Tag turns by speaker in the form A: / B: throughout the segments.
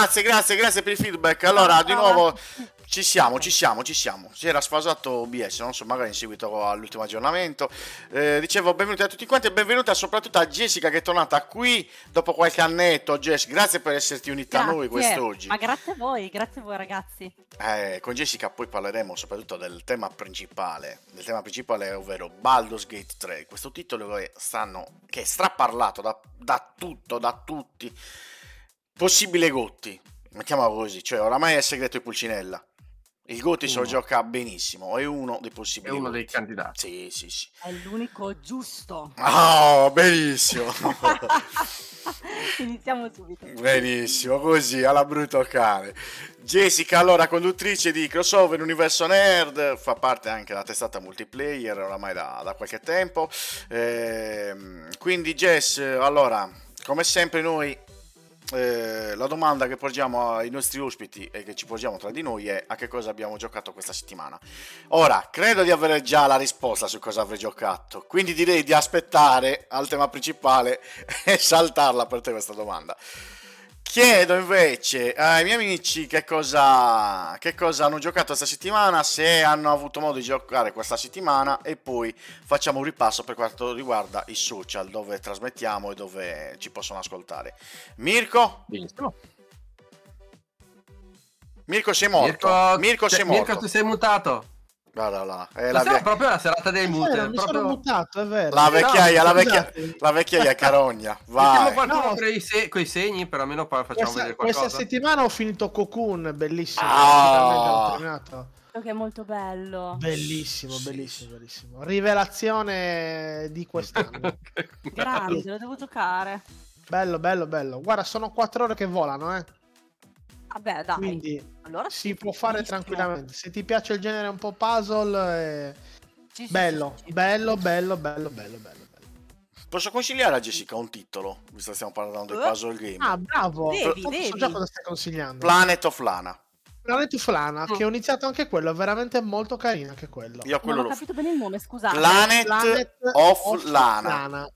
A: Grazie, grazie, grazie per il feedback. Allora, di nuovo ci siamo, ci siamo, ci siamo. Si era sfasato OBS, non so, magari in seguito all'ultimo aggiornamento. Eh, dicevo, benvenuti a tutti quanti e benvenuta soprattutto a Jessica che è tornata qui dopo qualche annetto. Jess, grazie per esserti unita a noi quest'oggi.
B: Ma grazie a voi, grazie a voi ragazzi.
A: Eh, con Jessica poi parleremo soprattutto del tema principale, del tema principale ovvero Baldur's Gate 3, questo titolo che, stanno, che è straparlato da, da tutto, da tutti, possibile Gotti, mettiamola così, cioè oramai è segreto di Pulcinella, il Gotti se lo gioca benissimo, è uno dei
C: È
A: possibili
C: uno dei candidati.
A: Sì, sì, sì.
B: È l'unico giusto.
A: Oh, benissimo.
B: Iniziamo subito.
A: Benissimo, così alla brutto cane. Jessica, allora, conduttrice di Crossover Universo Nerd, fa parte anche della testata multiplayer oramai da, da qualche tempo. Ehm, quindi, Jess, allora, come sempre, noi eh, la domanda che porgiamo ai nostri ospiti e che ci porgiamo tra di noi è a che cosa abbiamo giocato questa settimana. Ora, credo di avere già la risposta su cosa avrei giocato, quindi direi di aspettare al tema principale e saltarla per te questa domanda. Chiedo invece ai miei amici che cosa, che cosa hanno giocato questa settimana, se hanno avuto modo di giocare questa settimana e poi facciamo un ripasso per quanto riguarda i social dove trasmettiamo e dove ci possono ascoltare. Mirko?
C: Benissimo.
A: Mirko sei morto. Mirko,
C: cioè,
A: sei morto.
C: Mirko, tu sei mutato.
A: Guarda là, è la,
C: Stasera è
A: ve-
C: proprio la serata dei mute.
D: vero,
C: proprio...
D: mutato, è vero.
A: la vecchiaia, la, vecchia- la vecchiaia carogna.
C: Mettiamo
A: Vai.
C: qualcuno
D: No.
C: con i se- coi segni, però almeno poi facciamo
D: Questa,
C: vedere
D: questa
C: qualcosa.
D: settimana ho finito Cocoon, bellissimo.
A: Ah.
B: che è molto bello.
D: Bellissimo,
A: Sì,
D: bellissimo, bellissimo. Rivelazione di quest'anno.
B: Grande, lo devo giocare.
D: bello, bello, bello. Guarda, sono quattro ore che volano, eh.
B: Vabbè, dai.
D: Quindi
B: allora
D: si
B: sì,
D: può fare
B: benissimo.
D: tranquillamente. Se ti piace il genere un po' puzzle, eh,
B: Sì, sì,
D: bello,
B: sì, sì.
D: bello, bello, bello, bello, bello, bello.
A: Posso consigliare a Jessica un titolo, visto che stiamo parlando di
B: Eh?
A: puzzle game.
D: Ah, bravo.
B: Devi,
D: Questo
B: devi.
D: gioco cosa stai consigliando?
A: Planet of Lana.
D: Planet of Lana,
B: Mm.
D: che ho iniziato anche quello, è veramente molto carino anche quello.
A: Io quello
B: Non ho
A: lo
B: capito bene il nome, scusate.
A: Planet,
D: Planet
A: of, Lana.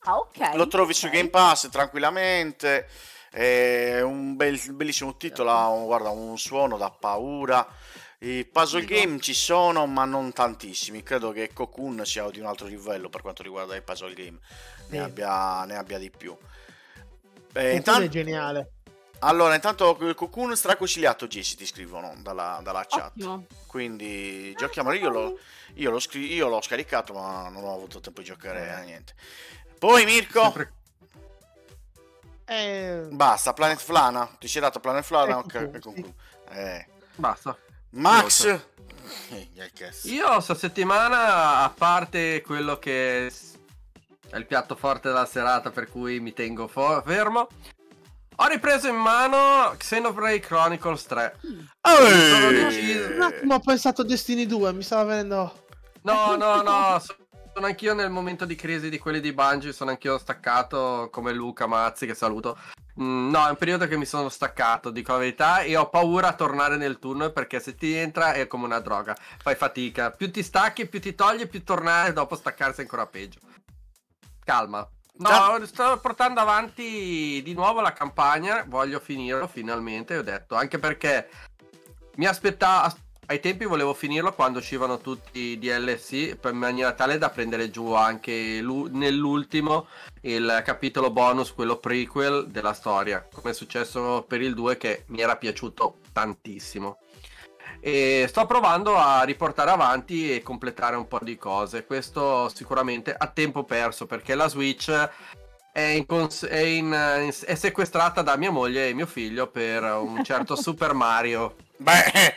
B: Ah, ok.
A: Lo trovi su
B: ok.
A: Game Pass tranquillamente. È un bel- bellissimo titolo. ha un- guarda, un suono da paura. I puzzle game ci sono, ma non tantissimi. Credo che Cocoon sia di un altro livello per quanto riguarda i puzzle game. Ne,
D: Sì.
A: abbia, ne abbia di più. Eh,
D: Cocoon
A: intan-
D: è geniale.
A: allora, intanto Cocoon straconsigliato Jesse ti scrivono dalla, dalla chat.
B: Ottimo.
A: Quindi giochiamolo. Io, l'ho- io, l'ho scri- io l'ho scaricato, ma non ho avuto tempo di giocare a niente. Poi Mirko,
C: Sempre-
D: Eh,
A: basta. Planet Flana, ti sei dato Planet Flana?
D: Ecco
A: Ok,
D: sì.
A: Eh.
C: Basta.
A: Max. Eh, cazzo.
C: Io sta settimana, a parte quello che è il piatto forte della serata per cui mi tengo fo- fermo, ho ripreso in mano Xenoblade Chronicles 3. sono
A: Ehi!
C: deciso-
D: un attimo ho pensato a Destiny 2, mi stava venendo...
C: No, no, no, so- sono anch'io nel momento di crisi di quelli di Bungie, sono anch'io staccato come Luca Mazzi che saluto. Mm, no, è un periodo che mi sono staccato, dico la verità, e ho paura a tornare nel tunnel perché se ti entra è come una droga. Fai fatica. Più ti stacchi, più ti togli, più tornare, dopo staccarsi è ancora peggio. Calma. No,
A: Cal-
C: sto portando avanti di nuovo la campagna, voglio finirlo finalmente, ho detto, anche perché mi aspettavo, ai tempi volevo finirlo quando uscivano tutti i DLC in maniera tale da prendere giù anche l'u- nell'ultimo il capitolo bonus, quello prequel della storia, come è successo per il 2 che mi era piaciuto tantissimo. E sto provando a riportare avanti e completare un po' di cose. Questo sicuramente a tempo perso perché la Switch è, in cons- è in- è sequestrata da mia moglie e mio figlio per un certo Super Mario.
A: Beh,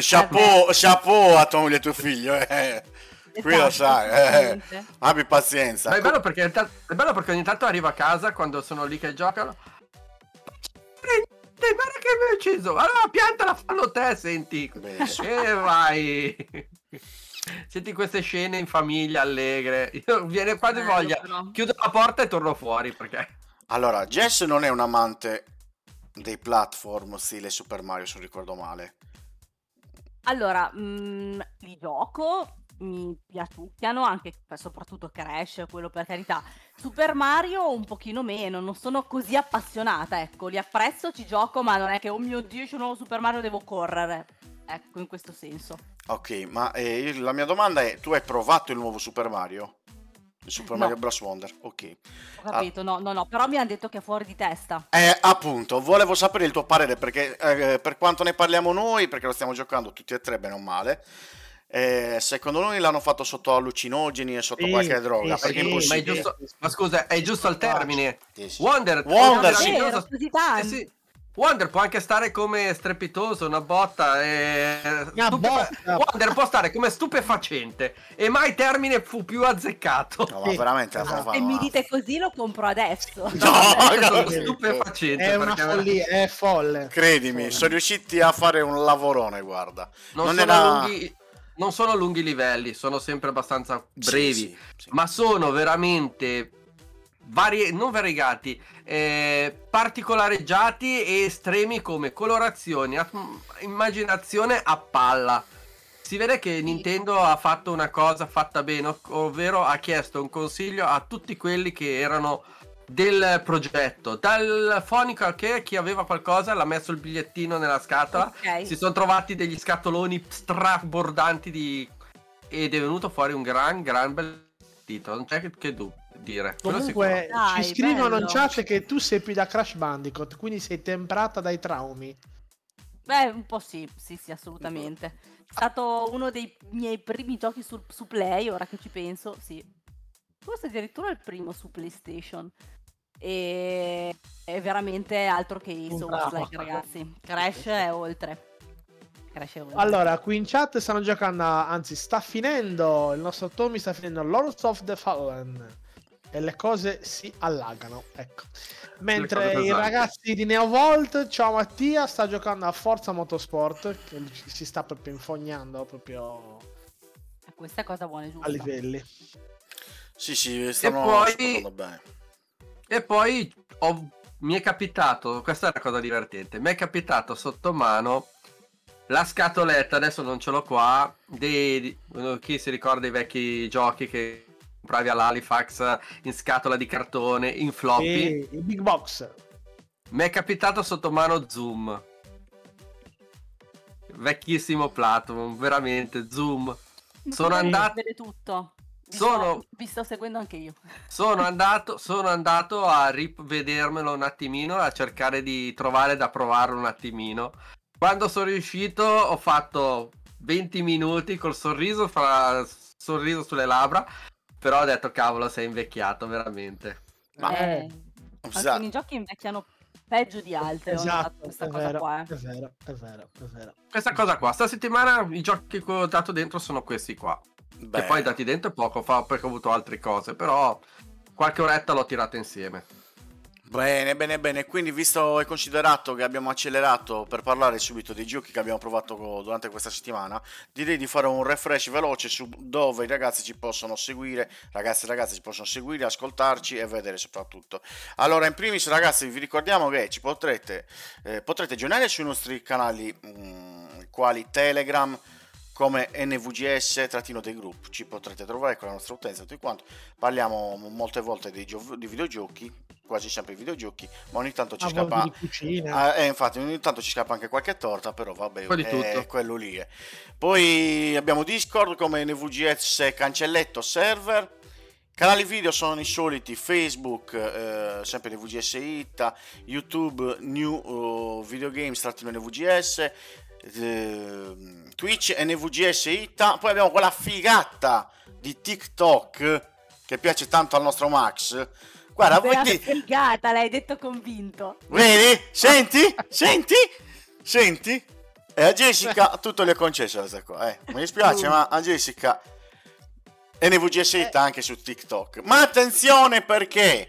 A: chapeau, chapeau a tua moglie e tuo figlio. Eh. Qui lo
B: Esatto,
A: sai. Eh. Abbi pazienza.
C: Ma è bello, perché, ogni tanto- è bello perché ogni tanto arrivo a casa quando sono lì che giocano. Prendete, guarda che mi hai ucciso. Allora piantala, fallo te, senti. E vai. Senti queste scene in famiglia allegre. Io viene quasi
B: Bello,
C: voglia.
B: però.
C: Chiudo la porta e torno fuori perché.
A: Allora, Jess non è un amante dei platform stile Super Mario, se non ricordo male.
B: Allora, mm, li gioco, mi piaciucchiano, anche soprattutto Crash, quello per carità. Super Mario un pochino meno, non sono così appassionata, ecco, li apprezzo, ci gioco, ma non è che, oh mio Dio, c'è un nuovo Super Mario, devo correre. Ecco, in questo senso.
A: Ok, ma eh, io- la mia domanda è: tu hai provato il nuovo Super Mario? Super
B: No.
A: Mario Bros. Wonder? Ok.
B: Ho capito, no, no, no, però mi hanno detto che è fuori di testa.
A: Eh, appunto, volevo sapere il tuo parere perché eh, per quanto ne parliamo noi, perché lo stiamo giocando tutti e tre bene o male, eh, secondo noi l'hanno fatto sotto allucinogeni e sotto
D: Sì,
A: qualche droga,
D: sì,
A: perché è
D: sì,
C: ma, giusto, ma scusa, è giusto al termine.
A: Sì, sì.
C: Wonder,
A: Wonder,
B: tanti.
C: Sì, sì. Wonder può anche stare come strepitoso, una botta. E...
D: Una
C: stupefa-
D: botta.
C: Wonder può stare come stupefacente. E mai termine fu più azzeccato.
A: No, ma veramente la fanno
B: Se mi dite così lo compro adesso.
A: No,
C: Sono
A: capito.
C: stupefacente.
D: È una follia, è folle.
A: Credimi,
D: Folle.
A: sono riusciti a fare un lavorone, guarda.
C: non,
A: Non
C: sono
A: era-
C: lunghi, non sono lunghi livelli, sono sempre abbastanza brevi.
A: Sì, sì, sì.
C: ma sono veramente vari- non variegati, eh, particolareggiati e estremi come colorazioni, at- immaginazione a palla. Si vede che Nintendo ha fatto una cosa fatta bene, ov- ovvero ha chiesto un consiglio a tutti quelli che erano del progetto, dal fonico che chi aveva qualcosa l'ha messo il bigliettino nella scatola,
B: Ok.
C: si sono trovati degli scatoloni strabordanti di... ed è venuto fuori un gran gran bel titolo, non c'è che, che dire.
D: Comunque
B: Dai,
D: ci scrivono in
B: bello.
D: chat che tu sei più da Crash Bandicoot, quindi sei temprata dai traumi.
B: Beh, un po' sì, sì, sì, assolutamente. È stato uno dei miei primi giochi su, su Play, ora che ci penso, sì. Forse addirittura il primo su PlayStation. E è veramente altro che i
D: Un
B: Souls
D: bravo.
B: like, ragazzi. Crash è oltre. Crash è oltre.
D: Allora, qui in chat stanno giocando, anzi sta finendo, il nostro Tommy sta finendo Lords of the Fallen e le cose si allagano, ecco. Mentre i ragazzi di Neovolt, ciao Mattia, sta giocando a Forza Motorsport, che si sta proprio infognando proprio
B: Eh, Questa è cosa buona e
D: a
B: giusta.
D: livelli.
A: Sì, sì, stanno
C: poi-
A: stanno andando bene.
C: E poi ho- mi è capitato, questa è una cosa divertente, mi è capitato sotto mano la scatoletta, adesso non ce l'ho qua, dei, chi si ricorda i vecchi giochi che compravi all'Halifax in scatola di cartone, in floppy,
D: E il Big Box.
C: mi è capitato sotto mano Zoom. Vecchissimo Platinum, veramente Zoom. Sono andato-
B: Vede tutto. Vi
C: Sono-
B: sto- vi sto seguendo anche io.
C: Sono andato, sono andato a rivedermelo un attimino, a cercare di trovare da provarlo un attimino. Quando sono riuscito ho fatto 20 minuti col sorriso, fra, sorriso sulle labbra, però ho detto cavolo sei invecchiato veramente.
A: Ma-
B: Eh,
A: Sa-
B: alcuni giochi invecchiano peggio di altri. ho notato
D: Esatto,
B: questa cosa
D: vero,
B: qua. eh.
D: è vero, è vero, è vero.
C: Questa cosa qua, sta settimana i giochi che ho dato dentro sono questi qua.
A: beh,
C: Che poi dati dentro poco fa perché ho avuto altre cose, però qualche oretta l'ho tirata insieme.
A: Bene, bene, bene. Quindi, visto e considerato che abbiamo accelerato per parlare subito dei giochi che abbiamo provato durante questa settimana, direi di fare un refresh veloce su dove i ragazzi ci possono seguire, ragazzi e ragazze ci possono seguire, ascoltarci e vedere soprattutto. Allora, in primis, ragazzi, vi ricordiamo che ci potrete, eh, potrete aggiornare sui nostri canali, mm, quali Telegram, come NVGS trattino dei group ci potrete trovare con la nostra utenza tutti quanti parliamo molte volte dei gio- di videogiochi quasi sempre di videogiochi ma ogni tanto ci
D: A
A: scappa
D: di cucina.
A: Ah, eh, infatti ogni tanto ci scappa anche qualche torta però vabbè
C: Un po' di
A: è
C: tutto.
A: quello lì è. poi abbiamo Discord come NVGS cancelletto server Canali video sono i soliti Facebook, eh, sempre NVGS Itta, YouTube New eh, Video Games trattino NVGS, eh, Twitch NVGS Itta, poi abbiamo quella figata di TikTok che piace tanto al nostro Max. Guarda, vuoi dire-
B: fregata, l'hai detto convinto.
A: Vedi? Senti? Senti? Senti? E a Jessica tutto le ho concesso questa qua, eh. Mi dispiace, ma a Jessica NVGS It anche su TikTok. Ma attenzione perché?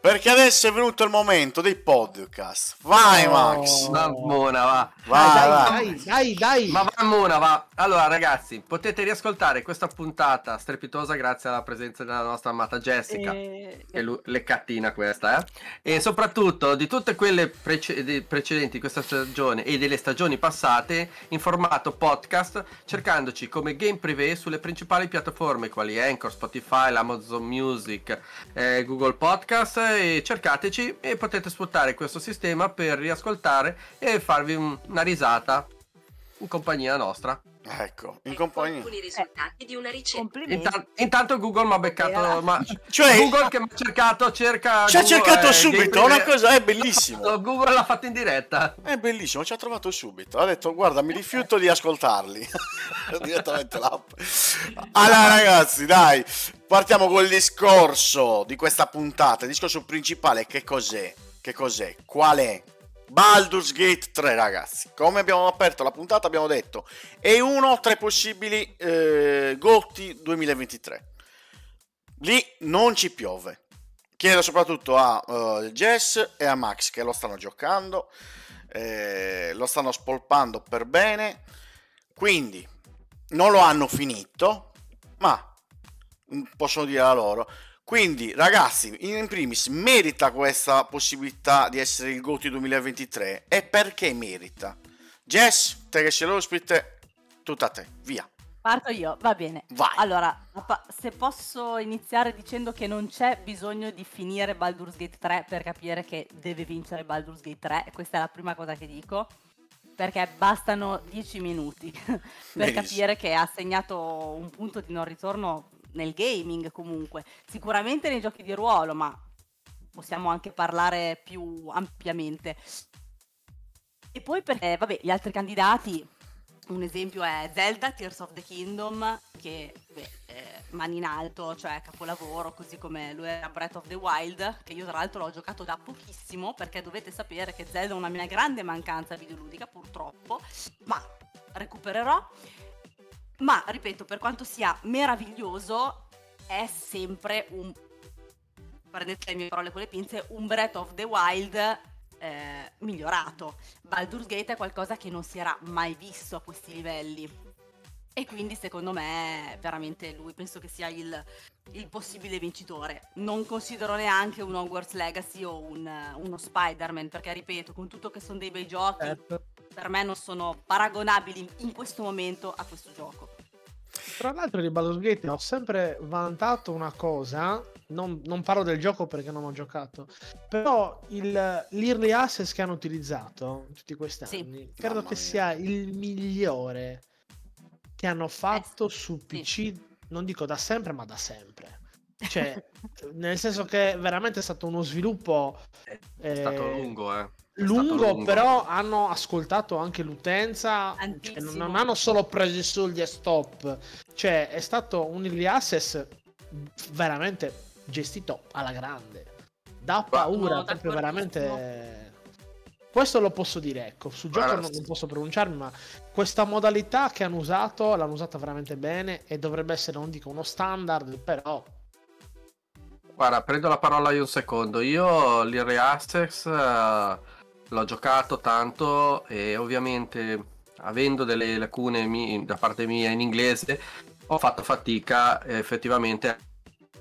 A: Perché adesso è venuto il momento dei podcast. Vai
D: Oh.
A: Max.
C: Va Mona, va.
A: Vai,
D: dai,
A: vai.
D: dai, dai, dai.
C: Ma va Mona, va. Allora, ragazzi, potete riascoltare questa puntata strepitosa grazie alla presenza della nostra amata Jessica.
B: Eh,
C: Che lu- leccatina questa, eh? E soprattutto di tutte quelle prece- precedenti di questa stagione e delle stagioni passate in formato podcast, cercandoci come game privé sulle principali piattaforme quali Anchor, Spotify, Amazon Music, eh, Google Podcast e cercateci e potete sfruttare questo sistema per riascoltare e farvi un- una risata in compagnia nostra.
A: Ecco, in compagnia.
E: alcuni risultati di una ricerca.
B: complimenti.
C: Intan- intanto Google mi ha beccato, ma
A: Cioè-
C: Google che mi ha cercato, cerca
A: Ci ha cercato
C: eh,
A: subito, una cosa è bellissimo.
C: No, Google l'ha fatto in diretta.
A: È bellissimo, ci ha trovato subito. Ha detto: Guarda, mi rifiuto di ascoltarli. Direttamente l'app. Allora, ragazzi, dai, partiamo col discorso di questa puntata. Il discorso principale: che cos'è? Che cos'è? Qual è? Baldur's Gate 3, ragazzi. Come abbiamo aperto la puntata, abbiamo detto è uno tra i possibili eh, Gotti 2023. Lì non ci piove. Chiedo soprattutto a eh, Jess e a Max che lo stanno giocando, eh, lo stanno spolpando per bene, quindi non lo hanno finito, ma mm, possono dire la loro. Quindi ragazzi, in primis, merita questa possibilità di essere il GOTY 2023 e perché merita? Jess, te che sei l'ospite, tutta a te, via.
B: Parto io, va bene.
A: Vai.
B: Allora, se posso iniziare dicendo che non c'è bisogno di finire Baldur's Gate 3 per capire che deve vincere Baldur's Gate 3, questa è la prima cosa che dico, perché bastano 10 minuti per
A: Benissimo.
B: capire che ha segnato un punto di non ritorno nel gaming comunque, sicuramente nei giochi di ruolo, ma possiamo anche parlare più ampiamente. E poi perché, vabbè, gli altri candidati, un esempio è Zelda Tears of the Kingdom, che beh, eh, mani in alto, cioè capolavoro, così come lui era Breath of the Wild, che io tra l'altro l'ho giocato da pochissimo, perché dovete sapere che Zelda è una mia grande mancanza videoludica, purtroppo, ma recupererò. Ma, ripeto, per quanto sia meraviglioso, è sempre un... Prendete le mie parole con le pinze, un Breath of the Wild eh, migliorato. Baldur's Gate è qualcosa che non si era mai visto a questi livelli. E quindi secondo me veramente lui penso che sia il, il possibile vincitore. Non considero neanche un Hogwarts Legacy o un, uno Spider-Man, perché ripeto, con tutto che sono dei bei giochi,
D: Certo.
B: Per me non sono paragonabili in questo momento a questo gioco.
D: Tra l'altro di Baldur's Gate ho sempre vantato una cosa, non, non parlo del gioco perché non ho giocato, però il, l'early access che hanno utilizzato tutti questi
B: Sì.
D: anni, credo
A: Mamma
D: che sia il migliore che hanno fatto
B: sì.
D: su
B: Sì.
D: PC, non dico da sempre, ma da sempre. Cioè, nel senso che veramente è stato uno sviluppo
C: È stato
D: eh,
C: lungo, eh.
D: Lungo,
C: lungo.
D: però hanno ascoltato anche l'utenza, cioè, non, non hanno solo preso i soldi e stop, cioè è stato un early access veramente gestito alla grande, da paura,
B: sono
D: proprio veramente... Questo lo posso dire, ecco, sul gioco non, non posso pronunciarmi, ma questa modalità che hanno usato l'hanno usata veramente bene e dovrebbe essere, non dico uno standard, però.
C: Guarda, prendo la parola io un secondo. Io l'Early Access eh, l'ho giocato tanto e ovviamente avendo delle lacune mi- da parte mia in inglese ho fatto fatica effettivamente a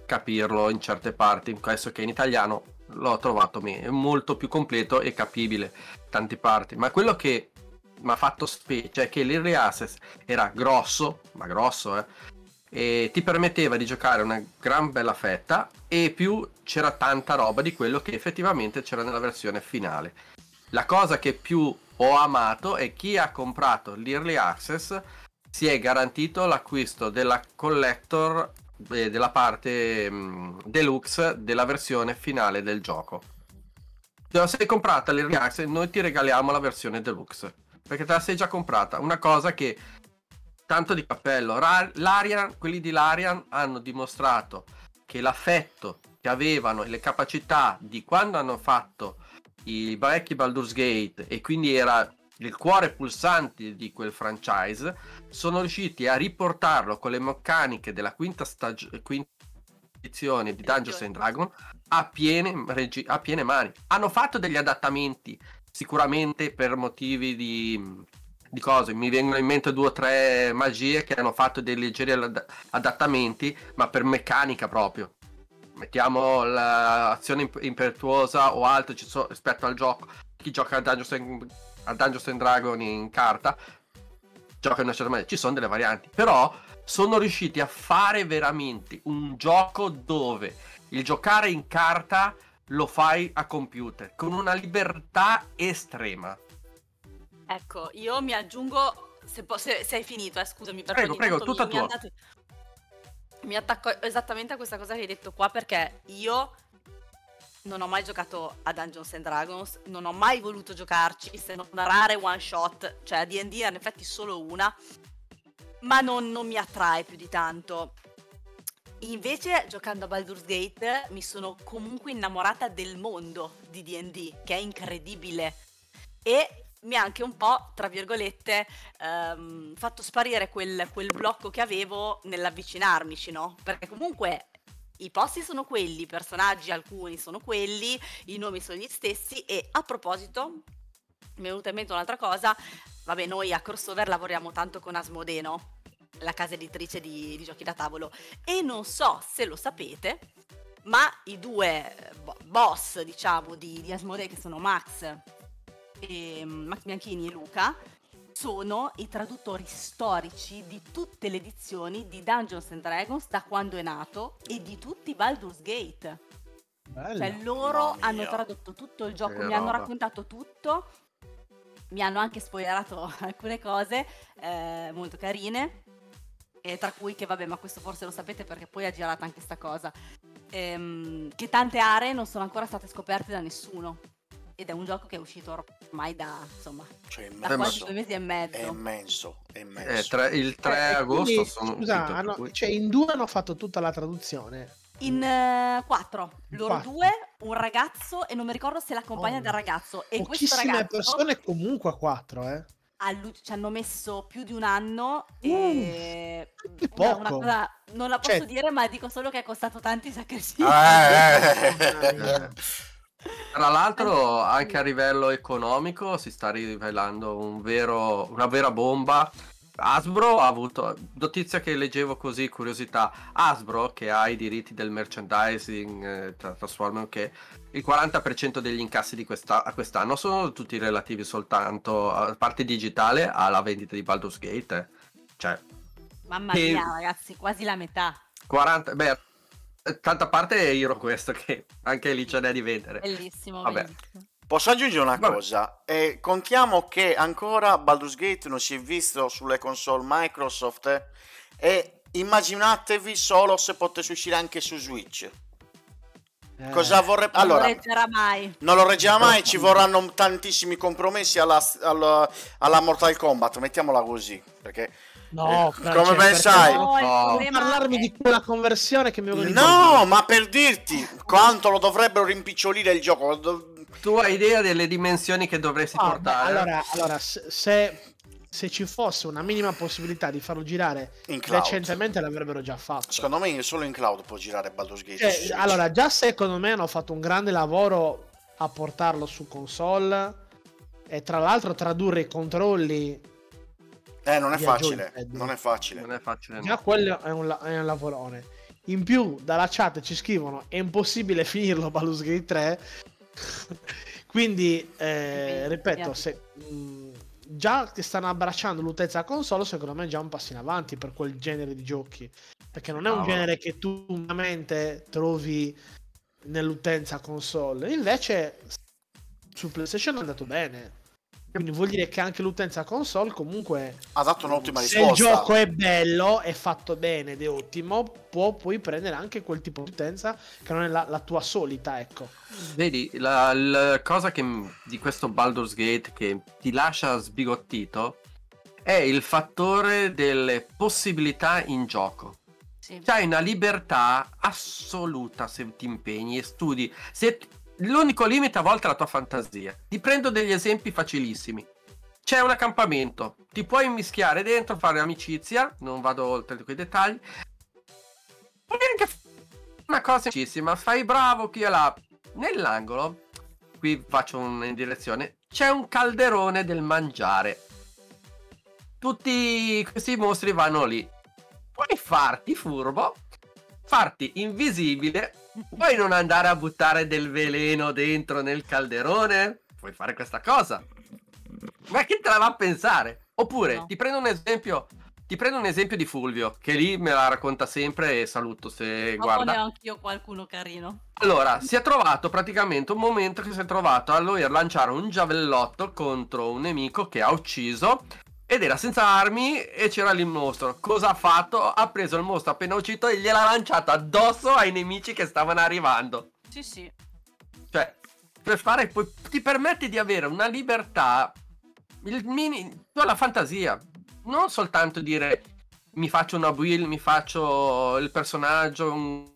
C: capirlo in certe parti. Questo che in italiano l'ho trovato molto più completo e capibile tante parti. Ma quello che mi ha fatto specie è che l'Early Access era grosso, ma grosso, eh, e ti permetteva di giocare una gran bella fetta e più c'era tanta roba di quello che effettivamente c'era nella versione finale. La cosa che più ho amato è chi ha comprato l'Early Access si è garantito l'acquisto della collector eh, della parte mh, deluxe della versione finale del gioco. Se sei comprata l'Early Access noi ti regaliamo la versione deluxe perché te la sei già comprata. Una cosa che tanto di cappello. Ra- Larian, quelli di Larian hanno dimostrato che l'affetto che avevano e le capacità di quando hanno fatto i vecchi Baldur's Gate e quindi era il cuore pulsante di quel franchise, sono riusciti a riportarlo con le meccaniche della quinta, stag- quinta edizione di Dungeons and Dragons a piene, regi- a piene mani. Hanno fatto degli adattamenti sicuramente per motivi di, di cose. Mi vengono in mente due o tre magie che hanno fatto dei leggeri ad- adattamenti, ma per meccanica proprio. Mettiamo l'azione imp- impetuosa o altro so- rispetto al gioco. Chi gioca a Dungeons, and, a Dungeons and Dragons in carta gioca in una certa maniera. Ci sono delle varianti, però sono riusciti a fare veramente un gioco dove il giocare in carta lo fai a computer con una libertà estrema.
B: Ecco, io mi aggiungo, se, po- se- se hai finito, eh, scusami,
C: Prego, prego, tutta
B: mi,
C: tua.
B: Mi attacco esattamente a questa cosa che hai detto qua perché io non ho mai giocato a Dungeons and Dragons, non ho mai voluto giocarci, se non una rare one shot, cioè a D&D in effetti solo una, ma non, non mi attrae più di tanto. Invece, giocando a Baldur's Gate, mi sono comunque innamorata del mondo di DD, che è incredibile. E mi ha anche un po', tra virgolette, ehm, fatto sparire quel, quel blocco che avevo nell'avvicinarmici, no? Perché comunque i posti sono quelli, i personaggi alcuni sono quelli, i nomi sono gli stessi. E a proposito, mi è venuta in mente un'altra cosa. Vabbè, noi a Crossover lavoriamo tanto con Asmodeno, la casa editrice di, di giochi da tavolo. E non so se lo sapete, ma i due eh, bo- boss, diciamo, di, di Asmodee, che sono Max, e, Max Bianchini e Luca, sono i traduttori storici di tutte le edizioni di Dungeons and Dragons da quando è nato e di tutti i Baldur's Gate.
D: Bello.
B: Cioè loro
A: Mamma
B: hanno
A: mia.
B: tradotto tutto il gioco,
C: Che
B: mi hanno
C: roba.
B: raccontato tutto, mi hanno anche spoilerato alcune cose eh, molto carine, e tra cui che vabbè, ma questo forse lo sapete perché poi ha girato anche sta cosa, ehm, che tante aree non sono ancora state scoperte da nessuno. Ed è un gioco che è uscito ormai da, insomma,
A: Cioè,
B: da
C: Eh,
B: quasi due mesi e mezzo.
A: È immenso, è immenso.
C: Eh, tre- il 3
D: Eh,
C: agosto
D: quindi,
C: sono
D: scusa, hanno-
C: cui-
D: cioè in due hanno fatto tutta la traduzione.
B: In eh, quattro, loro
D: Quattro.
B: due, un ragazzo e non mi ricordo se la compagna
D: Oh,
B: del ragazzo. E questo ragazzo
D: persone comunque a quattro, eh.
B: allu- ci hanno messo più di un anno
D: Uh,
B: e
D: che
B: una- una cosa- non la posso
D: Cioè-
B: dire, ma dico solo che è costato tanti sacrifici.
A: Eh,
C: Tra l'altro, anche a livello economico si sta rivelando un vero, una vera bomba. Hasbro ha avuto notizia che leggevo così, curiosità. Hasbro, che ha i diritti del merchandising, eh, tra Transformers, che il 40% degli incassi di questa- quest'anno sono tutti relativi soltanto a parte digitale alla vendita di Baldur's Gate. eh. Cioè,
B: Mamma mia, ragazzi, quasi la metà.
C: 40, beh, eh, tanta parte è Hero questo, che anche lì c'è da di vendere.
B: Bellissimo,
C: Vabbè.
B: bellissimo.
A: Posso aggiungere una
C: Vabbè.
A: cosa? Eh, contiamo che ancora Baldur's Gate non si è visto sulle console Microsoft eh, e immaginatevi solo se potesse uscire anche su Switch.
D: Eh,
A: Cosa vorrebbe...
B: Non
A: Allora,
B: lo reggerà mai.
A: non lo reggerà mai, ci vorranno tantissimi compromessi alla, alla- alla Mortal Kombat, mettiamola così, perché...
D: No,
A: eh,
D: Francesco,
A: come ben
D: perché
A: sai...
B: No,
C: No.
D: parlarmi di quella conversione che mi avevo
A: No, ma per dirti quanto lo dovrebbero rimpicciolire il gioco.
C: Tu hai idea delle dimensioni che dovresti
D: Ah, beh,
C: portare?
D: allora, allora, se, se ci fosse una minima possibilità di farlo girare
A: In cloud.
D: recentemente l'avrebbero già fatto.
A: Secondo me solo in cloud può girare Baldur's Gate.
D: Cioè,
A: Switch.
D: allora, già secondo me hanno fatto un grande lavoro a portarlo su console e tra l'altro tradurre i controlli,
A: eh, non è facile. Non è facile.
C: Non è facile.
D: già
C: no.
D: quello è un, la- è un lavorone. In più, dalla chat ci scrivono: è impossibile finirlo Baldur's Gate 3. Quindi, eh, ripeto, se, mh, già che stanno abbracciando l'utenza console, secondo me è già un passo in avanti per quel genere di giochi. Perché non è un
C: Cavolo.
D: genere che tu umanamente trovi nell'utenza console. Invece, su PlayStation è andato bene. Quindi vuol dire che anche l'utenza console comunque
A: Ha dato un'ottima
D: se il
A: risposta.
D: gioco è bello, è fatto bene ed è ottimo, può, puoi prendere anche quel tipo di utenza che non è la, la tua solita, ecco.
C: Vedi, la, la cosa che di questo Baldur's Gate che ti lascia sbigottito è il fattore delle possibilità in gioco.
B: Sì.
C: C'hai una libertà assoluta se ti impegni e studi. Se l'unico limite a volte è la tua fantasia. Ti prendo degli esempi facilissimi. C'è un accampamento, ti puoi mischiare dentro, fare amicizia, non vado oltre quei dettagli. Puoi anche f- una cosa semplicissima, fai bravo qui e là. Nell'angolo, qui faccio un'indirezione, c'è un calderone del mangiare. Tutti questi mostri vanno lì. Puoi farti furbo, farti invisibile, puoi non andare a buttare del veleno dentro nel calderone. Puoi fare questa cosa. Ma chi te la va a pensare? Oppure
B: No.
C: ti prendo un esempio. Ti prendo un esempio di Fulvio, che lì me la racconta sempre e saluto se
B: Ma
C: guarda.
B: ne ho anch'io qualcuno carino.
C: Allora, si è trovato praticamente un momento che si è trovato a lui a lanciare un giavellotto contro un nemico che ha ucciso ed era senza armi e c'era lì il mostro. Cosa ha fatto? Ha preso il mostro appena ucciso e gliel'ha lanciato addosso ai nemici che stavano arrivando.
B: Sì, sì.
C: Cioè, per fare poi ti permette di avere una libertà il mini la fantasia, non soltanto dire mi faccio una build, mi faccio il personaggio, un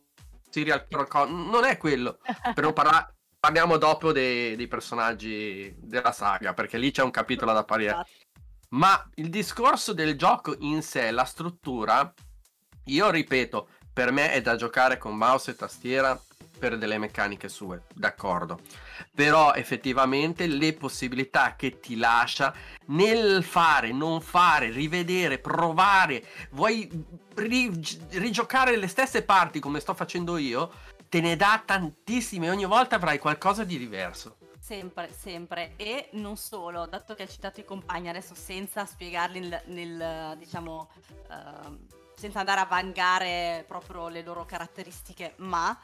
C: serial killer, non è quello. Per non parlare parliamo dopo dei, dei personaggi della saga, perché lì c'è un capitolo da apparire. Ma il discorso del gioco in sé, la struttura, io ripeto, per me è da giocare con mouse e tastiera per delle meccaniche sue, d'accordo. Però effettivamente le possibilità che ti lascia nel fare, non fare, rivedere, provare, vuoi ri- rigiocare le stesse parti come sto facendo io, te ne dà tantissime, ogni volta avrai qualcosa di diverso.
B: Sempre, sempre. E non solo, dato che hai citato i compagni, adesso senza spiegarli nel, nel, diciamo, ehm, senza andare a vangare proprio le loro caratteristiche, ma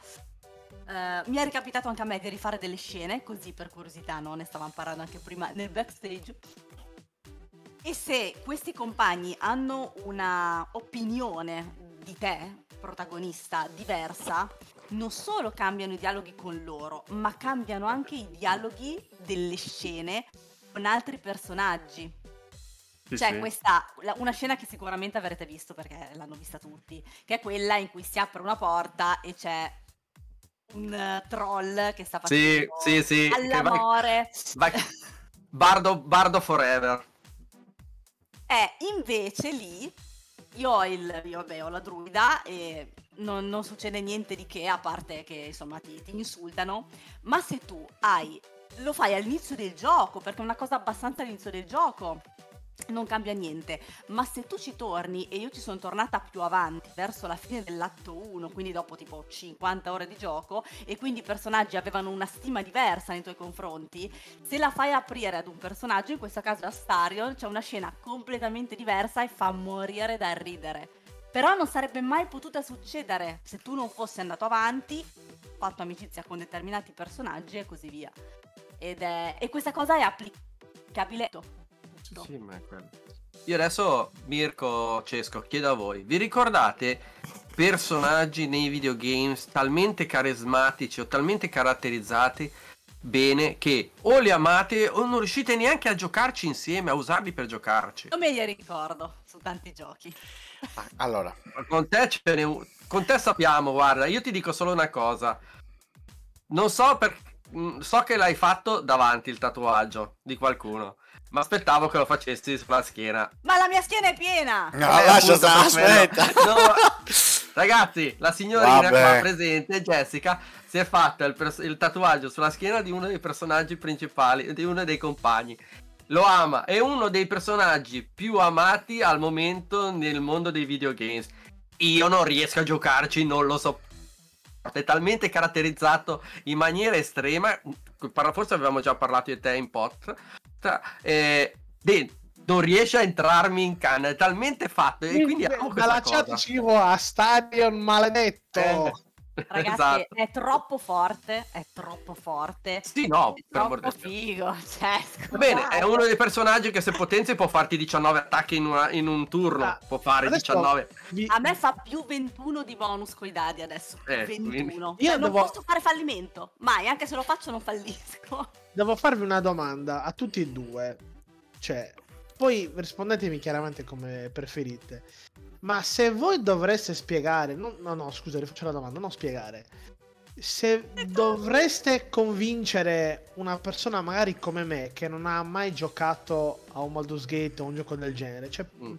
B: eh, mi è ricapitato anche a me di rifare delle scene, così per curiosità, no? Ne stavamo parlando anche prima nel backstage. E se questi compagni hanno una opinione di te, protagonista, diversa, non solo cambiano i dialoghi con loro, ma cambiano anche i dialoghi delle scene con altri personaggi. C'è questa, la- una scena che sicuramente avrete visto perché l'hanno vista tutti, che è quella in cui si apre una porta e c'è un eh, troll che sta
C: Sì,
B: facendo
C: sì, sì. vai-
B: all'amore.
C: vai- Bardo, Bardo Forever.
B: Eh, invece lì io ho il io, vabbè, ho la druida e non, non succede niente di che, a parte che insomma ti, ti insultano. Ma se tu hai. Lo fai all'inizio del gioco, perché è una cosa abbastanza all'inizio del gioco. Non cambia niente, ma se tu ci torni e io ci sono tornata più avanti, verso la fine dell'atto 1, quindi dopo tipo 50 ore di gioco, e quindi i personaggi avevano una stima diversa nei tuoi confronti, se la fai aprire ad un personaggio, in questo caso Astarion, c'è una scena completamente diversa e fa morire da ridere. Però non sarebbe mai potuta succedere se tu non fossi andato avanti, fatto amicizia con determinati personaggi e così via. Ed è... E questa cosa è applicabile. Tutto.
C: Sì, ma è quello. Io adesso, Mirko, Cesco, chiedo a voi, vi ricordate personaggi nei videogames talmente carismatici o talmente caratterizzati bene che o li amate o non riuscite neanche a giocarci insieme, a usarli per giocarci?
B: Non me li ricordo su tanti giochi.
A: Allora,
C: Con te, ce un- con te sappiamo, guarda, io ti dico solo una cosa. Non so per... mm, So che l'hai fatto davanti il tatuaggio di qualcuno. Ma aspettavo che lo facessi sulla schiena.
B: Ma la mia schiena è piena!
A: No,
C: Eh,
A: lascia stare, aspetta.
C: No, Ragazzi, la signorina
A: Vabbè.
C: qua presente, Jessica, si è fatta il, pers- il tatuaggio sulla schiena di uno dei personaggi principali, di uno dei compagni. Lo ama, è uno dei personaggi più amati al momento nel mondo dei videogames. Io non riesco a giocarci, non lo so. È talmente caratterizzato in maniera estrema. Forse avevamo già parlato di te in pot. Eh, de- non riesce a entrarmi in canna, è talmente fatto. E quindi amo questa
D: dalla chat
C: cosa.
D: scrivo a Stadion maledetto.
B: Ragazzi,
C: esatto.
B: è troppo forte, è troppo forte.
C: Sì, no,
B: È
C: per amor
B: troppo figo. Cioè,
C: Va bene, è uno dei personaggi che se potenzi può farti 19 attacchi in, una- in un turno.
D: Ah,
C: può fare
D: adesso
C: 19.
D: vi-
B: A me fa più 21 di bonus coi dadi adesso.
C: Eh,
B: 21.
C: quindi-
D: Io
B: Cioè, non
D: devo-
B: posso fare fallimento. Mai, anche se lo faccio non fallisco.
D: Devo farvi una domanda a tutti e due. Cioè, poi rispondetemi chiaramente come preferite. Ma se voi dovreste spiegare, no, no, no, scusa, rifaccio la domanda, non spiegare. Se dovreste convincere una persona magari come me che non ha mai giocato a un Baldur's Gate o un gioco del genere, cioè
C: Mm.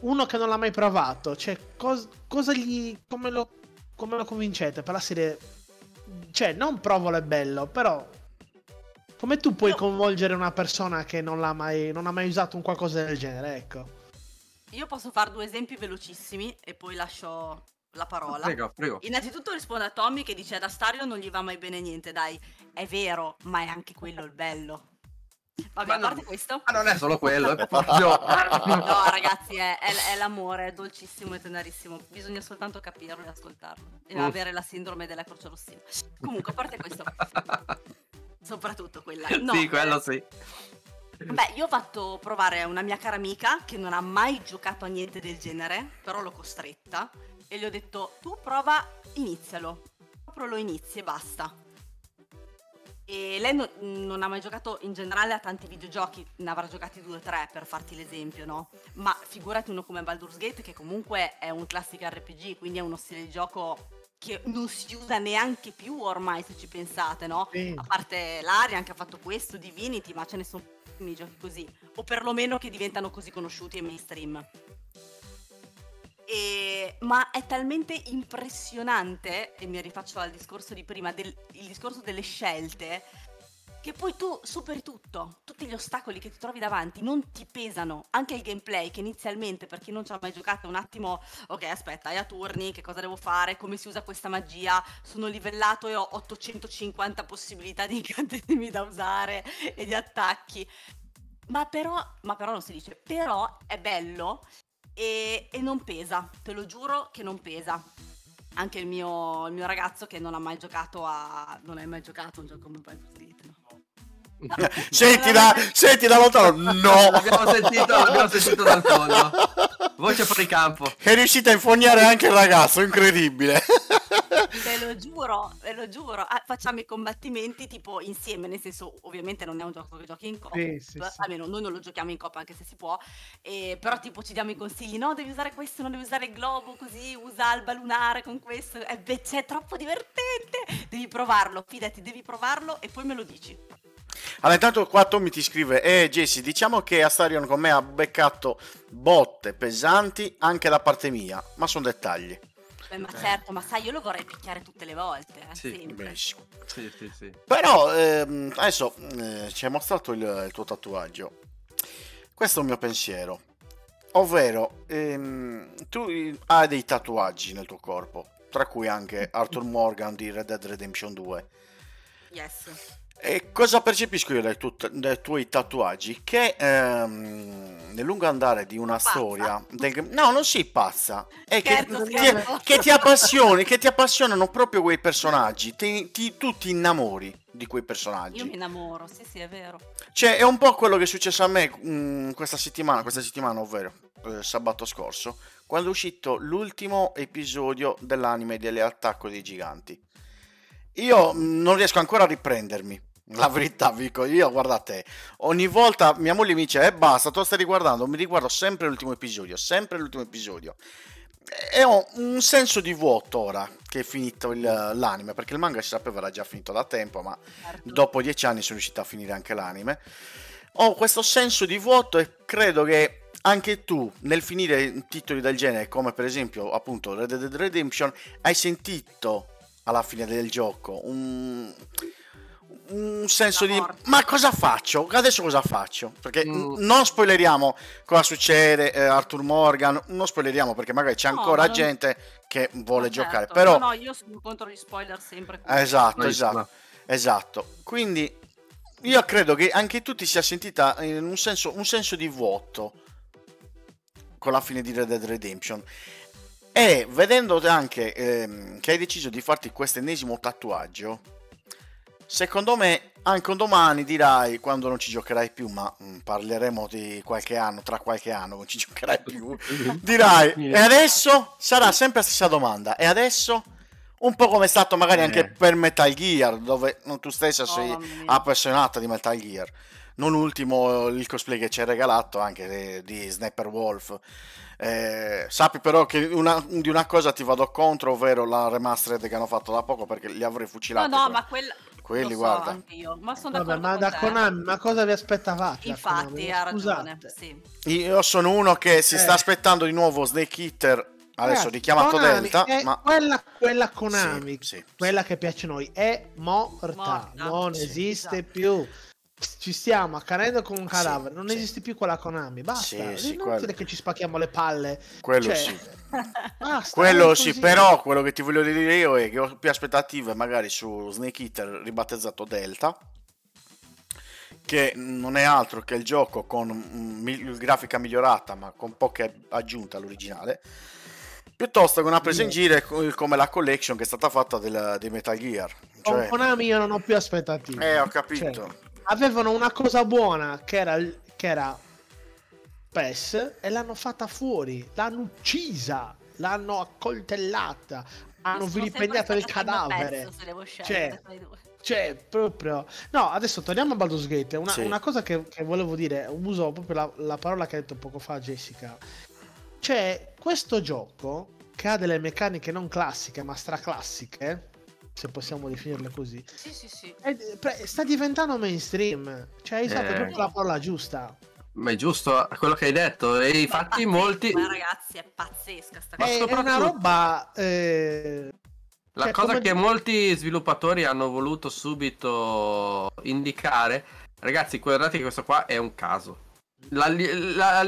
D: uno che non l'ha mai provato, cioè cos- cosa gli come lo come lo convincete per la serie cioè non provolo è bello, però come tu puoi
B: Io-
D: coinvolgere una persona che non l'ha mai non ha mai usato un qualcosa del genere, ecco.
B: Io posso fare due esempi velocissimi e poi lascio la parola.
C: Prego, prego.
B: Innanzitutto rispondo a Tommy che dice ad Astario non gli va mai bene niente, dai, è vero, ma è anche quello il bello. Vabbè,
C: Ma
B: a parte questo,
C: Ma non è solo quello, è proprio...
B: no ragazzi, è, è- è l'amore, è dolcissimo e tenerissimo, bisogna soltanto capirlo e ascoltarlo e
C: Mm.
B: avere la sindrome della croce rossina. Comunque, a parte questo, soprattutto quella. No,
C: sì, quello
B: eh,
C: sì.
B: Beh, io ho fatto provare a una mia cara amica che non ha mai giocato a niente del genere, però l'ho costretta e le ho detto tu prova, inizialo. Proprio lo inizi e basta. E lei no- non ha mai giocato in generale a tanti videogiochi, ne avrà giocati due o tre per farti l'esempio, no? Ma figurati uno come Baldur's Gate che comunque è un classico RPG, quindi è uno stile di gioco che non si usa neanche più ormai se ci pensate, no?
D: Sì.
B: A parte l'Arian che ha fatto questo, Divinity, ma ce ne sono pochissimi giochi così, o perlomeno che diventano così conosciuti e mainstream. E- ma è talmente impressionante, e mi rifaccio al discorso di prima, del, il discorso delle scelte, che poi tu superi tutto, tutti gli ostacoli che ti trovi davanti non ti pesano, anche il gameplay che inizialmente per chi non ci ha mai giocato è un attimo, ok aspetta, hai a turni, che cosa devo fare, come si usa questa magia, sono livellato e ho 850 possibilità di incantesimi da usare e di attacchi, ma però, ma però non si dice, però è bello e, e non pesa, te lo giuro che non pesa. Anche il mio, il mio ragazzo che non ha mai giocato a... non hai mai giocato un gioco come Gate, no?
A: Senti da, senti da lontano, no!
C: L'abbiamo sentito, l'abbiamo sentito dal fondo. Voce fuori campo.
A: È riuscita a infognare anche il ragazzo, incredibile.
B: Te lo giuro, te lo giuro. Ah, facciamo i combattimenti tipo insieme, nel senso, ovviamente non è un gioco che giochi in coop,
D: Sì, sì, sì.
B: almeno noi non lo giochiamo in coop anche se si può, e- però tipo ci diamo i consigli, no, devi usare questo, non devi usare il globo così, usa alba lunare con questo, e beh, c'è troppo divertente, devi provarlo, fidati, devi provarlo e poi me lo dici.
A: Allora, intanto qua Tommy ti scrive: Eh, Jesse, diciamo che Astarion con me ha beccato botte pesanti anche da parte mia, ma sono dettagli.
B: Beh, ma certo, ma sai, io lo vorrei picchiare tutte le volte, eh,
C: Sì. Sì, sì, sì.
A: Però ehm, adesso eh, ci hai mostrato il, il tuo tatuaggio. Questo è un mio pensiero. Ovvero, ehm, tu eh, hai dei tatuaggi nel tuo corpo, tra cui anche Arthur Morgan di Red Dead Redemption 2.
B: Yes.
A: E cosa percepisco io dai, tut- dai tuoi tatuaggi? Che ehm, nel lungo andare di una
B: Pazza.
A: storia, del no, non sei pazza, è che, ti, che ti appassioni, che ti appassionano proprio quei personaggi, ti, ti- tu ti innamori di quei personaggi.
B: Io mi innamoro, sì sì, è vero.
A: Cioè, è un po' quello che è successo a me mh, questa settimana, questa settimana, ovvero eh, sabato scorso, quando è uscito l'ultimo episodio dell'anime dell'attacco dei giganti. Io mh, non riesco ancora a riprendermi. La verità, vi dico io, guardate, ogni volta mia moglie mi dice, eh basta, tu stai riguardando, mi riguardo sempre l'ultimo episodio, sempre l'ultimo episodio. E ho un senso di vuoto ora che è finito il- l'anime, perché il manga si sapeva era già finito da tempo, ma
B: Certo.
A: dopo dieci anni sono riuscito a finire anche l'anime. ho questo senso di vuoto e credo che anche tu nel finire titoli del genere, come per esempio appunto Red Dead Redemption, hai sentito alla fine del gioco un, un senso di ma cosa faccio? Adesso cosa faccio? Perché
C: Mm.
A: n- non spoileriamo cosa succede, eh, Arthur Morgan, non spoileriamo perché magari c'è
B: No,
A: ancora
B: non-
A: gente che vuole
B: Ma
A: giocare,
B: certo.
A: però
B: No, no, io sono contro gli spoiler sempre.
A: Esatto, esatto, esatto. Quindi io credo che anche tu ti sia sentita in un senso, un senso di vuoto con la fine di Red Dead Redemption. E vedendo anche ehm, che hai deciso di farti questo ennesimo tatuaggio, secondo me anche un domani dirai quando non ci giocherai più, ma mm, parleremo di qualche anno, tra qualche anno non ci giocherai più, dirai e adesso? Sarà sempre la stessa domanda e adesso? Un po' come è stato magari anche
C: Eh.
A: per Metal Gear dove tu stessa
B: Oh,
A: sei
B: mia.
A: appassionata di Metal Gear. Non ultimo il cosplay che ci hai regalato anche di, di Sniper Wolf. Eh, sappi però che una- di una cosa ti vado contro ovvero la remastered che hanno fatto da poco perché li avrei
B: No,
A: fucilati
B: no,
A: que-
B: ma quella...
A: quelli
B: lo so,
A: guarda
B: anche io, ma sono
D: Vabbè,
B: d'accordo
D: ma
B: con
D: da
B: te.
D: Konami, ma cosa vi aspettavate?
B: Infatti, ha ragione. Sì.
A: io sono uno che si sta
D: Eh.
A: aspettando di nuovo Snake Eater adesso
D: Ragazzi,
A: richiamato
D: Konami
A: Delta
D: è
A: ma
D: quella, quella Konami,
A: Sì, sì,
D: quella che piace a noi, è morta,
B: Morta,
D: non
A: sì,
D: esiste
B: esatto.
D: più. Ci stiamo accanendo con un
A: Sì,
D: cadavere, non
A: sì.
D: esiste più quella Konami, basta.
A: Sì, sì,
D: inutile
A: quello.
D: che ci spacchiamo le palle.
A: quello
D: Cioè,
A: sì
D: Basta,
A: Quello sì, però quello che ti voglio dire io è che ho più aspettative magari su Snake Eater ribattezzato Delta, che non è altro che il gioco con mm, grafica migliorata ma con poche aggiunte all'originale, piuttosto che una presa in giro co- come la collection che è stata fatta del, di Metal Gear.
D: Con
A: Cioè,
D: Konami io non ho più aspettative.
A: eh, ho capito.
D: Cioè, avevano una cosa buona che era, che era PES e l'hanno fatta fuori, l'hanno uccisa, l'hanno accoltellata, hanno vilipendiato il cadavere.
B: PES, se devo scegliere
D: Cioè,
B: tra i due.
D: Cioè, proprio. No, adesso torniamo a Baldur's Gate. Una,
A: Sì.
D: una cosa che, che volevo dire, uso proprio la, la parola che ha detto poco fa Jessica. C'è questo gioco che ha delle meccaniche non classiche, ma straclassiche, se possiamo definirle così.
B: Sì, sì, sì.
D: pre- sta diventando mainstream. Cioè, hai usato
C: Eh.
D: proprio la parola giusta.
C: Ma è giusto quello che hai detto. E infatti
B: Ma
C: molti...
B: Ma ragazzi, è pazzesca sta
C: Ma
B: cosa.
D: È, è una roba. eh,
C: La
D: Cioè,
C: cosa che molti sviluppatori hanno voluto subito indicare, ragazzi, guardate che questo qua è un caso. La, la-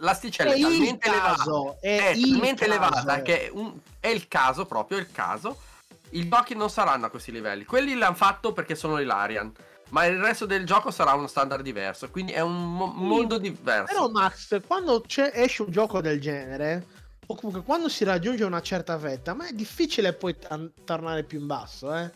C: l'asticella
D: È
C: è,
D: il
C: talmente elevata,
D: caso, è
C: è
D: il
C: talmente
D: caso.
C: elevata che è, un- è il caso, proprio il caso. I giochi non saranno a questi livelli. Quelli l'hanno fatto perché sono Ilarian. Ma il resto del gioco sarà uno standard diverso. Quindi è un mo- mondo diverso.
D: Però Max, quando esce un gioco del genere, o comunque quando si raggiunge una certa vetta, ma è difficile poi tan- tornare più in basso, eh?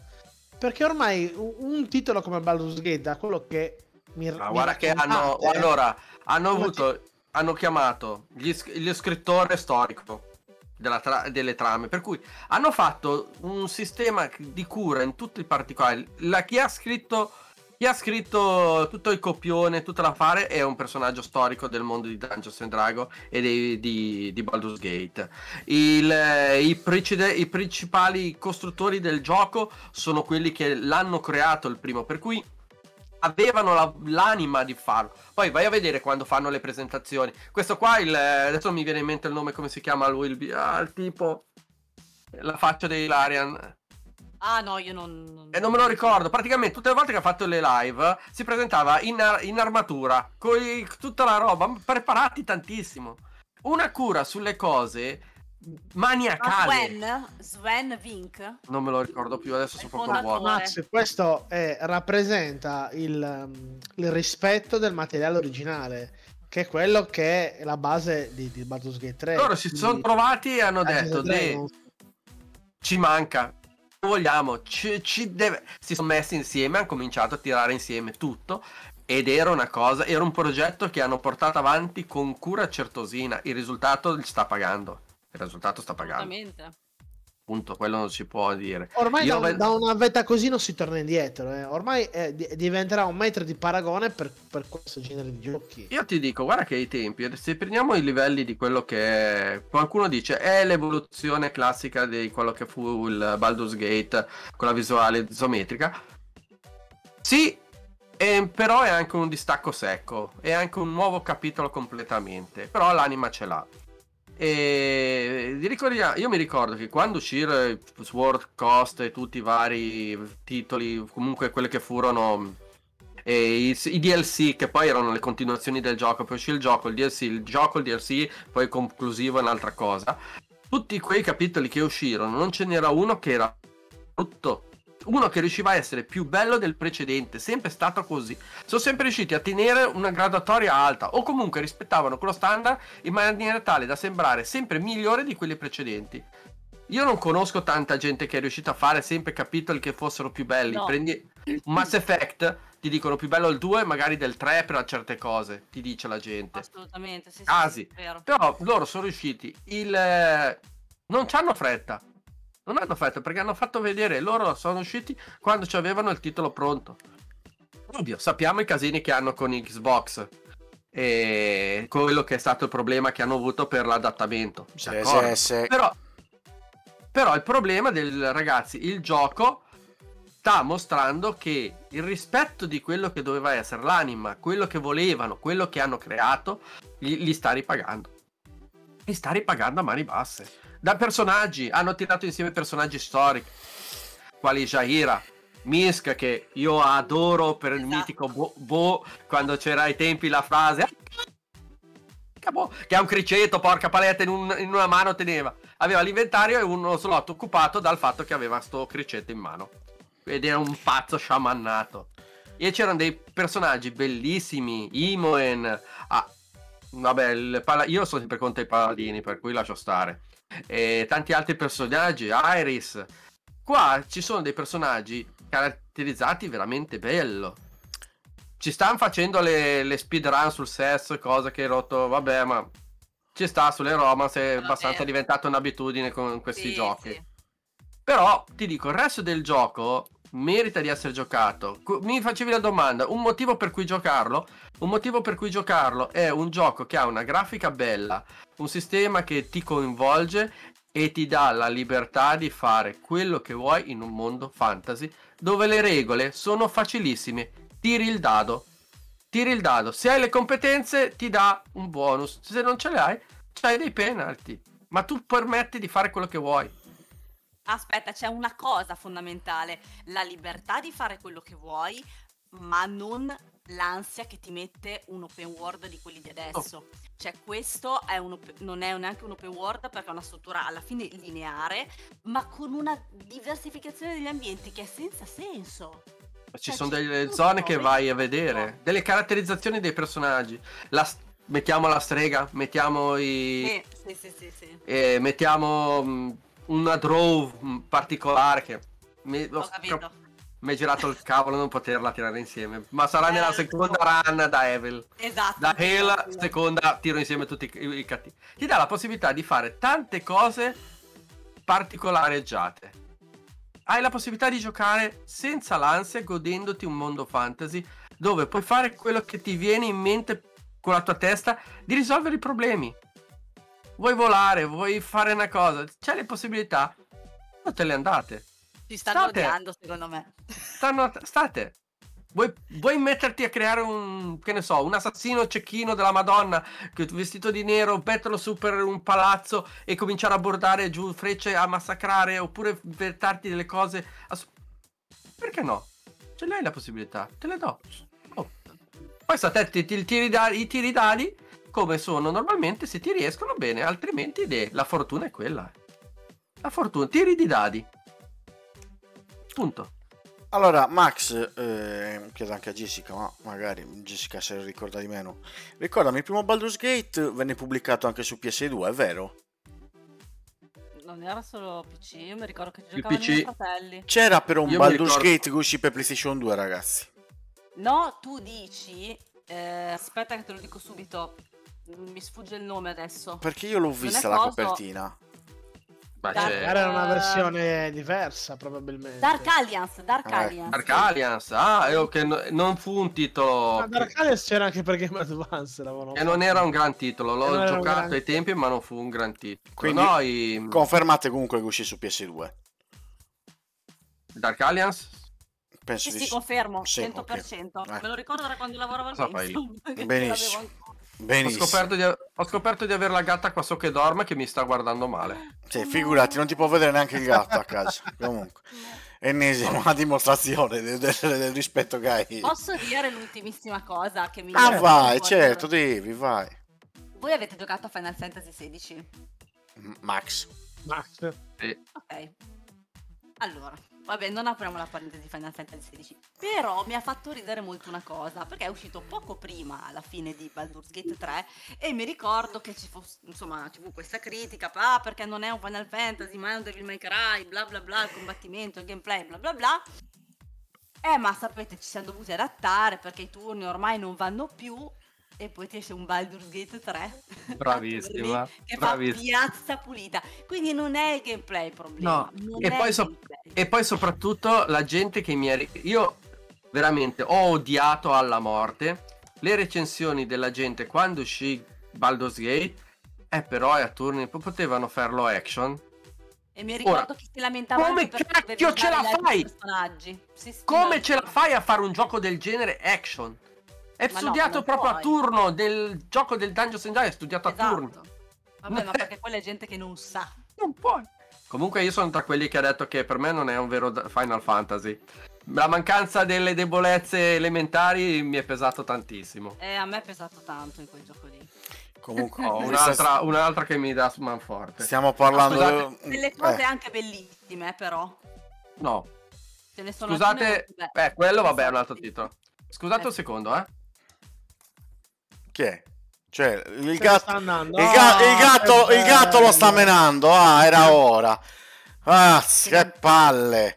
D: Perché ormai un, titolo come Baldur's Gate, da quello che mi
C: Ma
D: mi
C: guarda che hanno.
D: raccontate,
C: Allora, hanno avuto. Hanno chiamato gli, lo scrittore storico tra- delle trame. Per cui hanno fatto un sistema di cura in tutti i particolari. La, chi ha scritto. Chi ha scritto tutto il copione, tutta la fare è un personaggio storico del mondo di Dungeons and Dragons e dei- di, di Baldur's Gate. Il, eh, i, precede- I principali costruttori del gioco sono quelli che l'hanno creato il primo, per cui avevano la- l'anima di farlo. Poi vai a vedere quando fanno le presentazioni. Questo qua, il, adesso non mi viene in mente il nome, come si chiama lui, il, ah, il tipo, la faccia di Larian.
B: Ah no, io non... non-
C: E non me lo ricordo. Praticamente tutte le volte che ha fatto le live si presentava in, ar- in armatura, con tutta la roba, preparati tantissimo. Una cura sulle cose
B: Ma
C: maniacale.
B: Sven? Sven Vink?
C: Non me lo ricordo più, adesso sono proprio vuoto.
D: Max, questo è- rappresenta il, um, il rispetto del materiale originale, che è quello che è la base di, di Baldur's Gate 3.
C: Loro si sono trovati e hanno detto,
D: and
C: "Deh,
D: Dragons.
C: ci manca. Vogliamo, ci, ci deve. Si sono messi insieme, hanno cominciato a tirare insieme tutto. Ed era una cosa, era un progetto che hanno portato avanti con cura certosina. Il risultato li sta pagando. Il risultato sta pagando. Punto, quello non si può dire.
D: Ormai da,
C: ve-
D: da una vetta così non si torna indietro, eh. ormai eh, di- diventerà un metro di paragone per, per questo genere di giochi.
C: Io ti dico, guarda che ai tempi, se prendiamo i livelli di quello che è, qualcuno dice è l'evoluzione classica di quello che fu il Baldur's Gate con la visuale isometrica. Sì, E, però è anche un distacco secco, è anche un nuovo capitolo completamente, però l'anima ce l'ha. E io mi ricordo che quando uscirono Sword Coast e tutti i vari titoli, comunque quelli che furono i, i DLC che poi erano le continuazioni del gioco, poi uscì il gioco, il DLC, il gioco, il DLC, poi conclusivo è un'altra cosa. Tutti quei capitoli che uscirono, non ce n'era uno che era brutto. Uno che riusciva a essere più bello del precedente, sempre stato così. Sono sempre riusciti a tenere una graduatoria alta o comunque rispettavano quello standard in maniera tale da sembrare sempre migliore di quelli precedenti. Io non conosco tanta gente che è riuscita a fare sempre capitoli che fossero più belli.
B: No.
C: Prendi un Mass Effect, ti dicono più bello il 2, magari del 3 per certe cose, ti dice la gente.
B: Assolutamente, sì,
C: Ah,
B: sì.
C: Però loro sono riusciti. Il, eh, non c'hanno fretta. Non hanno fretta perché hanno fatto vedere. Loro sono usciti quando ci avevano il titolo pronto. Ovvio, sappiamo i casini che hanno con Xbox. E quello che è stato il problema che hanno avuto per l'adattamento.
A: Sì, sì, sì.
C: Però, però il problema del ragazzi, il gioco sta mostrando che il rispetto di quello che doveva essere l'anima, quello che volevano, quello che hanno creato, li, li sta ripagando. Li sta ripagando a mani basse. Da personaggi, hanno tirato insieme personaggi storici, quali Jaira, Misk, che io adoro per il
B: Esatto.
C: mitico Bo, Bo, quando c'era ai tempi la frase Cabo- che ha un criceto, porca paletta, in, un- in una mano teneva. Aveva l'inventario e uno slot occupato dal fatto che aveva sto criceto in mano. Ed era un pazzo sciamannato. E c'erano dei personaggi bellissimi, Imoen, ah, vabbè, pala- io sono sempre contro i paladini, per cui lascio stare. E tanti altri personaggi, Iris. Qua ci sono dei personaggi caratterizzati veramente bello. Ci stanno facendo le, le speedrun sul sesso, cosa che hai rotto, vabbè, ma ci sta sulle romance, è
B: Vabbè.
C: abbastanza diventata un'abitudine con questi
B: Sì,
C: giochi.
B: sì.
C: Però ti dico, il resto del gioco merita di essere giocato. Mi facevi la domanda, un motivo per cui giocarlo? Un motivo per cui giocarlo è un gioco che ha una grafica bella, un sistema che ti coinvolge e ti dà la libertà di fare quello che vuoi in un mondo fantasy dove le regole sono facilissime. Tiri il dado. Tiri il dado. Se hai le competenze ti dà un bonus. Se non ce le hai, c'hai dei penalty. Ma tu permetti di fare quello che vuoi.
B: Aspetta, c'è una cosa fondamentale, la libertà di fare quello che vuoi, ma non l'ansia che ti mette un open world di quelli di adesso. Cioè questo è un op- non è neanche un open world perché è una struttura alla fine lineare, ma con una diversificazione degli ambienti che è senza senso.
C: Ci
B: Cioè,
C: sono delle
B: tutto,
C: zone che vai a
B: tutto.
C: vedere, delle caratterizzazioni dei personaggi. La mettiamo la strega, mettiamo i.
B: Sì, sì, sì, sì, sì.
C: eh, mettiamo una draw mh, particolare che. Mi,
B: Ho capito.
C: mi è girato il cavolo non poterla tirare insieme. Ma sarà
B: Eh,
C: nella seconda run da Evil.
B: Esatto.
C: Da Hale, seconda, tiro insieme tutti i, i cattivi. Ti dà la possibilità di fare tante cose particolareggiate. Hai la possibilità di giocare senza l'ansia, godendoti un mondo fantasy dove puoi fare quello che ti viene in mente con la tua testa di risolvere i problemi. Vuoi volare, vuoi fare una cosa, c'è le possibilità. Non te le andate.
B: Ci stanno
C: State.
B: odiando secondo me.
C: Stanno, state. Vuoi, vuoi metterti a creare un, che ne so, un assassino cecchino della Madonna, che vestito di nero, metterlo su per un palazzo e cominciare a bordare giù frecce a massacrare, oppure inventarti delle cose. ass- Perché no? Ce l'hai la possibilità, te le do. Oh. Poi sta a te, ti, ti- tiri da- i tiri dadi come sono normalmente, se ti riescono bene, altrimenti de- la fortuna è quella. La fortuna, tiri di dadi. Punto.
A: Allora, Max, eh, chiedo anche a Jessica, ma magari Jessica se lo ricorda di meno. Ricordami, il primo Baldur's Gate venne pubblicato anche su PS2, è vero?
B: Non era solo PC, io mi ricordo che giocavano i miei
C: PC.
B: fratelli.
A: C'era però un
C: Io
A: Baldur's
C: ricordo-
A: Gate che uscì per PlayStation 2, ragazzi.
B: No, tu dici... eh, aspetta che te lo dico subito. Mi sfugge il nome adesso.
A: Perché io l'ho vista la
B: coso?
A: copertina.
C: Ma
D: Magari era una
B: Eh,
D: versione diversa, probabilmente.
B: Dark Alliance, Dark
A: Eh,
B: Alliance.
C: Dark Alliance, ah, è ok, no- non fu un titolo
D: Ma Dark Alliance c'era anche per Game Advance.
C: e non era un gran titolo, l'ho
D: non
C: giocato
D: gran-
C: ai tempi ma non fu un gran titolo.
A: Quindi-
C: Noi
A: Confermate comunque che uscì su PS2.
C: Dark Alliance
A: Penso
B: Sì,
A: di
B: sì, confermo,
A: Sì,
B: 100%.
A: ok.
B: Me lo ricordo da quando lavoravo al? GameStop, ce
A: Benissimo.
C: Ho scoperto, di, ho scoperto di avere la gatta qua sotto che dorme che mi sta guardando male.
A: Sì, figurati, non ti può vedere neanche il gatto a casa. Comunque, ennesima dimostrazione del, del- del rispetto che hai.
B: Posso dire l'ultimissima cosa che mi
A: Ah, vai, certo, devi, vai.
B: Voi avete giocato a Final Fantasy XVI?
A: Max.
D: Max.
B: Ok. Allora, vabbè, non apriamo la parentesi Final Fantasy XVI. Però mi ha fatto ridere molto una cosa, perché è uscito poco prima, alla fine di Baldur's Gate 3, e mi ricordo che ci fu, insomma, ci fu questa critica, ah, perché non è un Final Fantasy, ma è un Devil May Cry, bla bla bla, il combattimento, il gameplay, bla bla bla. Eh, ma sapete, ci siamo dovuti adattare perché i turni ormai non vanno più. E poi ti esce un Baldur's Gate 3
C: Bravissima,
B: che
C: bravissima.
B: fa piazza pulita. Quindi non è il gameplay il problema.
C: No, e poi, so-
B: gameplay.
C: e poi soprattutto la gente che mi ha... ri- Io veramente ho odiato alla morte le recensioni della gente quando uscì Baldur's Gate. Eh però è a turni, potevano farlo action.
B: E mi ricordo
C: Ora,
B: che si lamentava
C: come cacchio ce la fai?
B: personaggi. Sì, sì,
C: Come
B: no,
C: ce la fai a fare un gioco del genere action? È
B: Ma no,
C: studiato
B: non
C: proprio a
B: puoi.
C: turno del gioco del Dungeons and Dragons, è studiato a turno.
B: Esatto. Vabbè, ma perché quella è gente che non sa.
C: Non puoi. Comunque io sono tra quelli che ha detto che per me non è un vero Final Fantasy. La mancanza delle debolezze elementari mi è pesato tantissimo.
B: E a me è pesato tanto in quel gioco lì.
A: Comunque,
C: Ho
A: mi
C: un'altra, un'altra che mi dà manforte.
A: stiamo parlando...
C: Scusate,
B: Delle cose
A: eh,
B: anche bellissime, però.
C: No,
B: Ce ne sono
C: scusate. Eh, quello vabbè è un altro titolo. Scusate
B: Eh.
C: un secondo, eh.
A: Chi è? Cioè, il
D: andando.
A: Il, ga-
D: Ah,
A: il gatto, il gatto lo sta menando. Ah, era ora. Ah, che palle.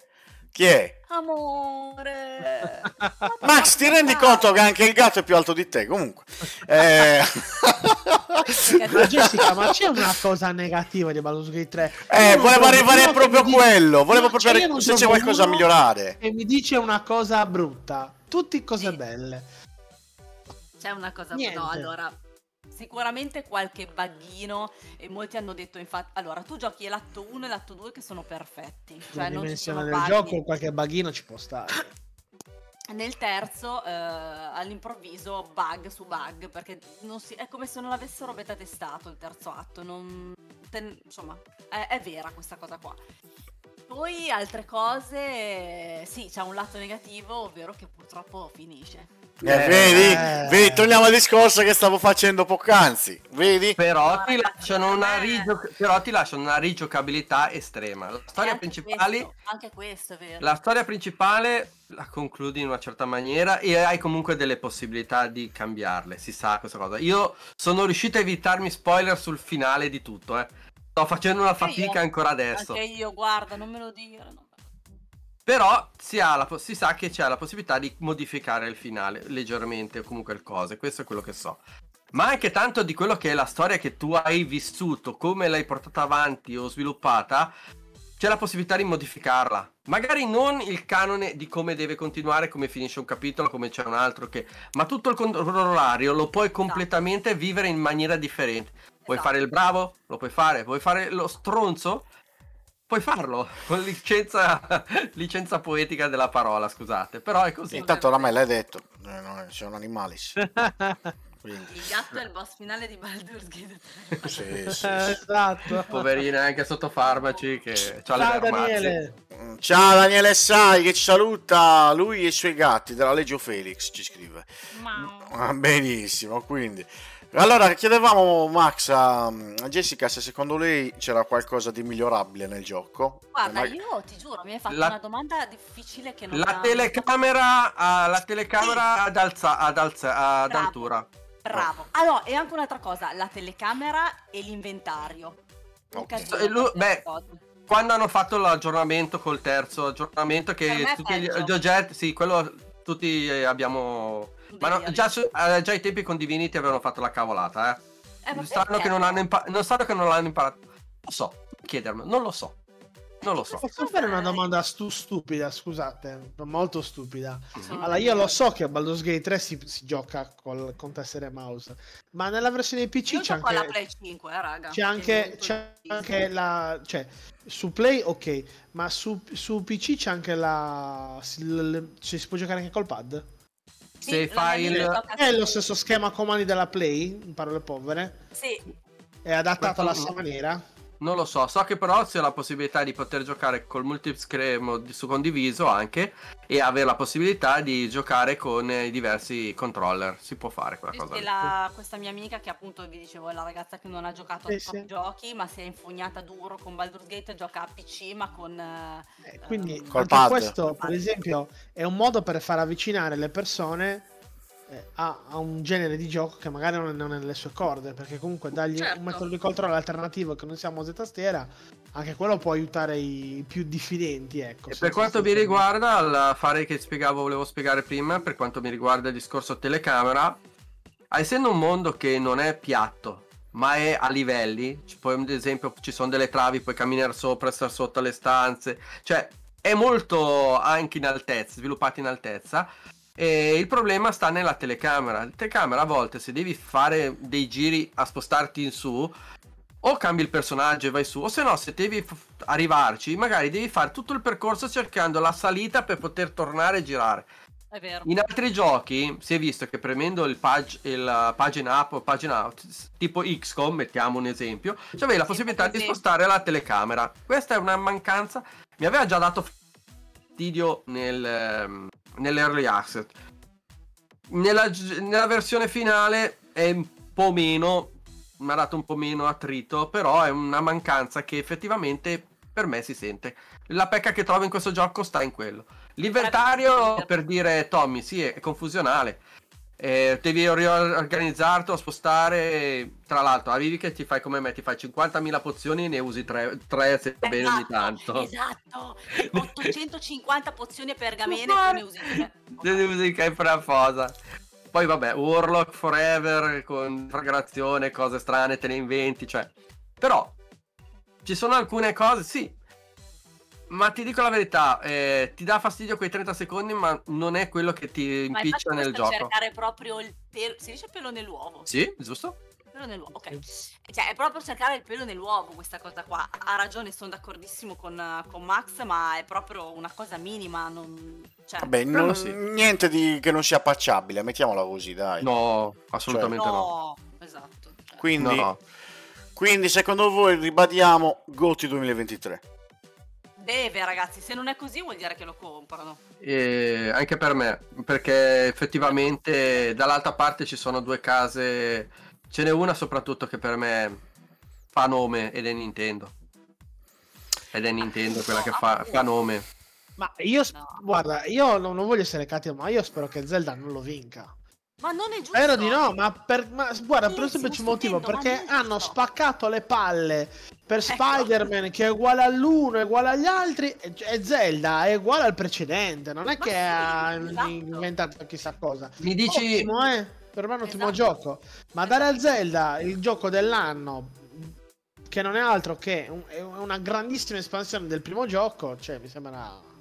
A: Chi è?
B: Amore.
A: Max, ti rendi conto che anche il gatto è più alto di te? Comunque. Eh...
D: Ma Jessica, ma c'è una cosa negativa di Baldur's Gate 3?
A: Eh, volevo arrivare proprio a quello. Volevo proprio
D: cioè, io
A: arri-
D: non
A: se c'è qualcosa da
D: uno
A: migliorare.
D: E mi dice una cosa brutta. Tutti cose
B: Sì.
D: belle.
B: C'è una cosa
D: Niente.
B: no, allora sicuramente qualche buggino e molti hanno detto infatti allora tu giochi l'atto 1 e l'atto 2 che sono perfetti
D: La
B: cioè non ci
D: dimensione del
B: buggy.
D: gioco, qualche baghino ci può stare.
B: nel terzo eh, all'improvviso bug su bug perché non si- è come se non l'avessero beta testato il terzo atto non, te- insomma è, è vera questa cosa qua poi altre cose sì c'è un lato negativo ovvero che purtroppo finisce
A: Eh,
C: Eh,
A: vedi?
D: eh.
A: Vedi, torniamo al discorso che stavo facendo poc'anzi. Vedi?
C: Però ti
B: Ah,
C: lasciano una,
B: eh.
C: rigio- però ti lasciano una rigiocabilità estrema. La storia
B: anche
C: principale.
B: questo, anche questo è vero
C: La storia principale la concludi in una certa maniera e hai comunque delle possibilità di cambiarle, si sa questa cosa. Io sono riuscito a evitarmi spoiler sul finale di tutto, eh. Sto facendo una fatica
B: io.
C: ancora adesso.
B: Anche io, guarda, non me lo dire.
C: Però si, ha la po- si sa che c'è la possibilità di modificare il finale leggermente o comunque il cose, questo è quello che so. Ma anche tanto di quello che è la storia che tu hai vissuto, come l'hai portata avanti o sviluppata, c'è la possibilità di modificarla. Magari non il canone di come deve continuare, come finisce un capitolo, come c'è un altro che... Ma tutto il controllario lo puoi completamente vivere in maniera differente. Puoi
B: Esatto.
C: fare il bravo? Lo puoi fare. Puoi fare lo stronzo? Puoi farlo. Con licenza, licenza poetica della parola, scusate. Però è così.
A: Intanto oramai l'hai detto. Eh, no, c'è un animalis. Quindi,
B: Il gatto è il boss finale di Baldur's Gate 3.
A: sì, sì,
D: Eh,
A: sì.
D: esatto.
C: Poverina anche sotto farmaci che
D: Ciao. Daniele.
A: Mm, Ciao Daniele Sai che ci saluta lui e i suoi gatti della Legio Felix ci scrive.
B: Ma...
A: Ah, benissimo, quindi. Allora, chiedevamo Max a, a Jessica se secondo lei c'era qualcosa di migliorabile nel gioco.
B: Guarda,
A: Eh, ma-
B: io ti giuro, mi hai fatto
C: La-
B: una domanda difficile che non
C: La
B: ha-
C: telecamera, ah, la telecamera ad, alza, ad, alza, ad
B: Bravo.
C: altura.
B: Bravo. Ah no, e anche un'altra cosa, la telecamera e l'inventario. Un
A: Ok.
B: casino
C: E lui-
B: queste
C: beh. Quando hanno fatto l'aggiornamento col terzo aggiornamento che tutti gli,
B: peggio.
C: gli oggetti, sì, quello tutti eh, abbiamo... Ma no, già, su- eh, già i tempi con Divinity avevano fatto la cavolata, eh.
B: Eh, ma
C: Strano che non hanno, impa- non sanno che non l'hanno imparato. Non lo so, chiedermi, non lo so. Non lo so.
D: Posso fare una domanda stu- stupida, scusate, molto stupida.
F: Sono
D: Allora, io lo so che a Baldur's Gate 3 si, si gioca col, con tessere e mouse, ma nella versione PC
B: Io
D: c'è anche,
B: Play 5, eh, raga.
D: c'è anche, c'è anche la... cioè, su Play ok, ma su, su PC c'è anche la... cioè, si può giocare anche col pad?
B: Sì,
C: Se
B: la
C: fai il-
D: È lo stesso schema comandi della Play, in parole povere,
B: Sì,
D: è adattato alla sua maniera.
C: Non lo so, so che però c'è la possibilità di poter giocare col multischermo su condiviso anche e avere la possibilità di giocare con eh, i diversi controller. Si può fare quella cosa.
B: la- questa mia amica che appunto vi dicevo è la ragazza che non ha giocato
D: Sì,
B: a
D: sì.
B: giochi ma si è infognata duro con Baldur's Gate gioca a PC ma con eh,
D: Eh, Quindi
B: ehm,
A: pad.
D: questo, per esempio, è un modo per far avvicinare le persone eh, a, a un genere di gioco che magari non è, non è nelle sue corde, perché comunque dargli
B: Certo.
D: un metodo di controllo alternativo che non sia mouse e tastiera, anche quello può aiutare i più diffidenti, ecco.
C: E per quanto mi riguarda, il fare che spiegavo, volevo spiegare prima, per quanto mi riguarda il discorso telecamera, essendo un mondo che non è piatto, ma è a livelli, ci puoi- ad esempio ci sono delle travi, puoi camminare sopra, stare sotto le stanze, cioè è molto anche in altezza, sviluppato in altezza. E il problema sta nella telecamera. La telecamera a volte se devi fare dei giri a spostarti in su, o cambi il personaggio e vai su, o se no, se devi f- arrivarci, magari devi fare tutto il percorso cercando la salita per poter tornare e girare.
B: è vero
C: In altri giochi si è visto che premendo il, page, il pagina up o pagina out, tipo XCOM, mettiamo un esempio, c'avevi la
B: Sì,
C: possibilità di spostare la telecamera. Questa è una mancanza, mi aveva già dato fastidio nel, ehm, nell'early access. Nella, nella versione finale è un po' meno, mi ha dato un po' meno attrito, però è una mancanza che effettivamente per me si sente. La pecca che trovo in questo gioco sta in quello. L'inventario, per dire Tommy, sì, è confusionale. Eh, devi riorganizzarti o spostare. Tra l'altro, arrivi che ti fai come me, ti fai 50.000 pozioni e ne usi 3, se va bene ogni tanto.
B: esatto 850 pozioni e pergamene tu ne usi tre.
C: Ne usi che cosa. Poi vabbè, Warlock Forever con fragrazione, cose strane, te ne inventi, cioè. Però ci sono alcune cose, sì. Ma ti dico la verità, eh, ti dà fastidio quei 30 secondi, ma non è quello che ti
B: ma
C: impiccia nel gioco.
B: cercare proprio il pelo si dice pelo nell'uovo
C: Sì, giusto?
B: pelo nell'uovo ok cioè è proprio cercare il pelo nell'uovo questa cosa qua ha ragione sono d'accordissimo con, con Max ma è proprio una cosa minima non cioè,
A: Vabbè, non-
C: sì.
A: niente di, che non sia patchabile, mettiamola così, dai.
C: No, assolutamente no.
B: no esatto cioè.
A: Quindi,
C: No.
A: quindi, secondo voi, ribadiamo Goti 2023?
B: Deve ragazzi se non è così vuol dire che lo comprano
C: E anche per me, perché effettivamente dall'altra parte ci sono due case, ce n'è una soprattutto che per me fa nome ed è Nintendo. Ed è Nintendo quella che fa, fa nome.
D: Ma io, sp-
B: No.
D: guarda, io non, non voglio essere cattivo, ma io spero che Zelda non lo vinca.
B: Ma non è giusto
D: Spero di no, ma, per, ma guarda, per un semplice motivo, perché hanno spaccato le palle per
B: Ecco.
D: Spider-Man che è uguale all'uno, è uguale agli altri, e, e Zelda è uguale al precedente, non è
B: Ma
D: che
B: sì,
D: ha
B: esatto.
D: inventato chissà cosa.
C: Mi dici,
D: Ottimo, eh? Per me è un ottimo
B: Esatto.
D: gioco. Ma dare a Zelda il gioco dell'anno, che non è altro che un- è una grandissima espansione del primo gioco, cioè mi sembra...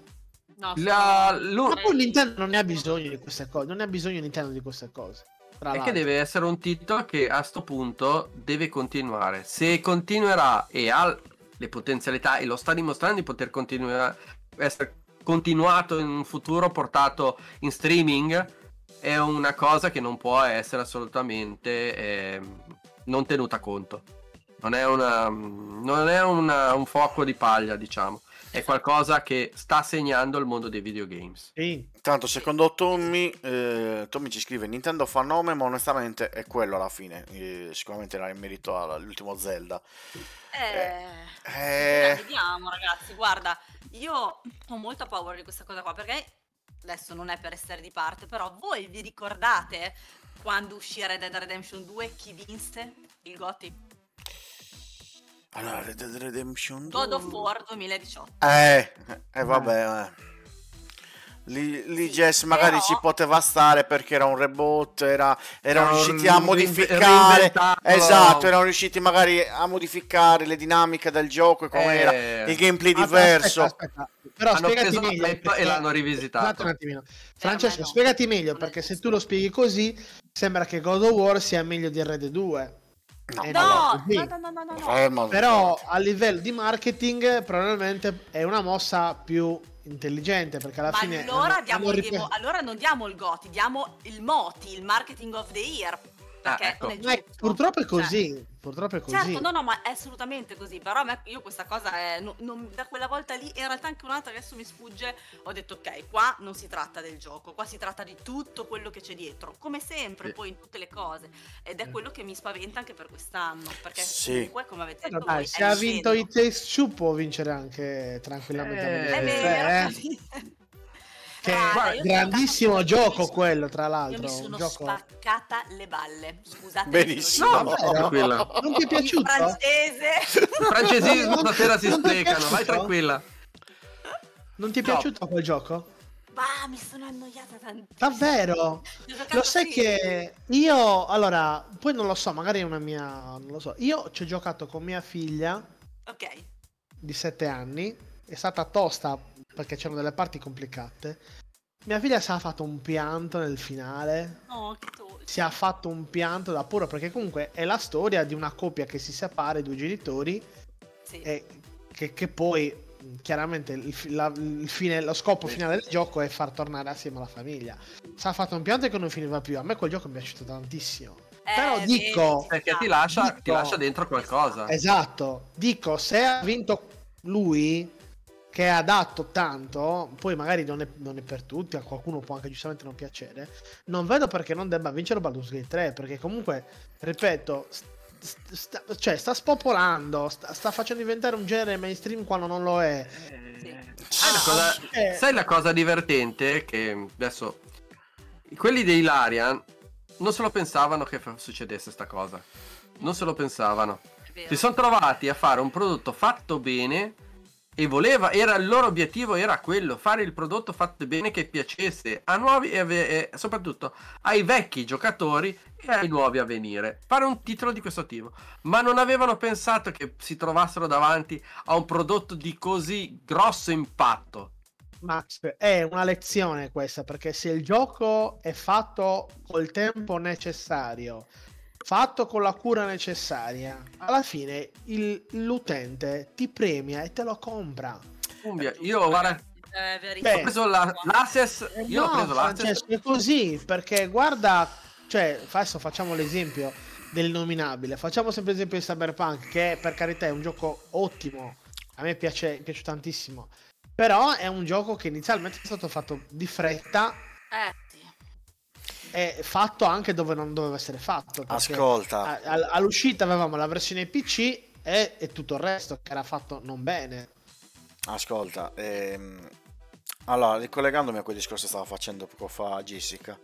B: No,
C: La-
B: sono-
C: lu-
D: Ma poi Nintendo non ne ha bisogno di queste cose, non ne ha bisogno Nintendo di queste cose. Tra
C: è che
D: l'altro.
C: deve essere un titolo che a sto punto deve continuare. Se continuerà e ha le potenzialità e lo sta dimostrando di poter continuare, essere continuato in un futuro portato in streaming, è una cosa che non può essere assolutamente ehm, non tenuta conto. Non è, una, non è una- un fuoco di paglia, diciamo. È qualcosa che sta segnando il mondo dei videogames.
D: Sì.
A: Tanto, secondo Tommy, eh, Tommy ci scrive: Nintendo fa nome, ma onestamente è quello alla fine. Eh, sicuramente era in merito all'ultimo Zelda.
B: Eh,
A: Eh,
B: vediamo ragazzi, guarda, io ho molta paura di questa cosa qua perché adesso non è per essere di parte, però voi vi ricordate quando uscì Red Dead Redemption 2 chi vinse il GOTY?
A: Allora, Red Dead Redemption 2.
B: God of War 2018.
A: Eh, eh, vabbè. eh. Lì, lì Jess magari
G: Però-
A: ci poteva stare perché era un reboot, era, erano
C: Era un
A: riusciti a modificare. Esatto, erano riusciti magari a modificare le dinamiche del gioco e come
C: Eh.
A: era il gameplay diverso.
D: aspetta, aspetta. Però
C: Hanno
D: spiegati meglio.
C: l'hype e
D: perché-
C: l'hanno rivisitato.
D: Un attimino. Francesco,
G: Eh, no.
D: spiegati meglio perché se tu lo spieghi così sembra che God of War sia meglio di Red 2.
A: No,
D: Eh,
G: No,
D: no,
G: no, no, no, no, no.
A: Fermo,
D: Però a livello di marketing probabilmente è una mossa più intelligente perché alla
G: Ma
D: fine
G: allora,
D: hanno-
G: diamo,
D: ripre-
G: allora non diamo il GOTI, diamo il MOTI, il Marketing of the Year. Perché
C: Ah, ecco.
G: non è
D: Ma è-
G: giusto.
D: purtroppo è
G: Cioè,
D: così, purtroppo è così.
G: Certo, no, no, ma è assolutamente così. Però a me, io questa cosa è. no- non- da quella volta lì, in realtà anche un'altra che adesso mi sfugge. Ho detto, ok, qua non si tratta del gioco, qua si tratta di tutto quello che c'è dietro. Come sempre,
C: Sì.
G: poi in tutte le cose. Ed è quello che mi spaventa anche per quest'anno. Perché
A: Sì.
G: comunque, come avete detto,
D: dai,
G: voi,
D: se ha vinto i Takes Two può vincere anche tranquillamente.
C: Eh,
G: È vero.
D: Eh. Che
G: Guarda,
D: è
G: io
D: grandissimo gioco quello, tra
G: Io
D: l'altro.
G: mi
D: un
G: sono
D: gioco...
G: spaccata le balle. Scusate.
A: Benissimo.
C: No, tranquilla.
D: Non ti è piaciuto?
G: In francese.
C: Il francesismo stasera si sprecano, vai tranquilla.
D: Non ti è
C: No.
D: piaciuto quel gioco?
G: Ma mi sono annoiata tantissimo.
D: Davvero? Lo sai
G: sì.
D: che io, allora, poi non lo so, magari è una mia, non lo so, io ci ho giocato con mia figlia
G: Ok.
D: di 7 anni, è stata tosta perché c'erano delle parti complicate. Mia figlia si è fatto un pianto nel finale,
G: No, che dolce.
D: si è fatto un pianto da puro perché comunque è la storia di una coppia che si separa, i due genitori,
G: Sì.
D: e che, che poi chiaramente il, la- il fine, lo scopo finale del gioco è far tornare assieme la famiglia. Si è fatto un pianto che non finiva più. A me quel gioco mi è piaciuto tantissimo. Però
G: Eh,
D: dico-
G: vedi,
C: Perché ti lascia,
D: Dico-
C: ti lascia dentro qualcosa.
D: Esatto, dico se ha vinto lui che ha dato tanto, poi magari non è, non è per tutti, a qualcuno può anche giustamente non piacere. Non vedo perché non debba vincere Baldur's Gate 3, perché comunque, ripeto, st- st- sta, cioè, sta spopolando, sta, sta facendo diventare un genere mainstream quando non lo è.
G: Sì.
C: Sai la cosa,
D: eh.
C: sai la cosa divertente? Che adesso quelli dei Larian non se lo pensavano che succedesse sta cosa. Non se lo pensavano.
G: È.
C: Si sono trovati a fare un prodotto fatto bene e voleva, era il loro obiettivo era quello, fare il prodotto fatto bene che piacesse a nuovi e, ave- soprattutto ai vecchi giocatori e ai nuovi a venire. Fare un titolo di questo tipo. Ma non avevano pensato che si trovassero davanti a un prodotto di così grosso impatto.
D: Max, è una lezione questa, perché se il gioco è fatto col tempo necessario, fatto con la cura necessaria, alla fine il- l'utente ti premia e te lo compra.
C: Umbia, io guarda.
D: Beh,
C: ho preso la- l'Access,
D: Eh,
C: io ho
D: no,
C: preso l'Access.
D: Francesco, è così, perché guarda, cioè, adesso facciamo l'esempio dell'innominabile, facciamo sempre l'esempio di Cyberpunk, che per carità è un gioco ottimo, a me piace, piace tantissimo, però è un gioco che inizialmente è stato fatto di fretta
G: Eh.
D: È fatto anche dove non doveva essere fatto.
A: Ascolta,
D: a- a- all'uscita avevamo la versione PC e, e tutto il resto che era fatto non bene.
A: ascolta. ehm, allora, ricollegandomi a quel discorso che stava facendo poco fa Jessica,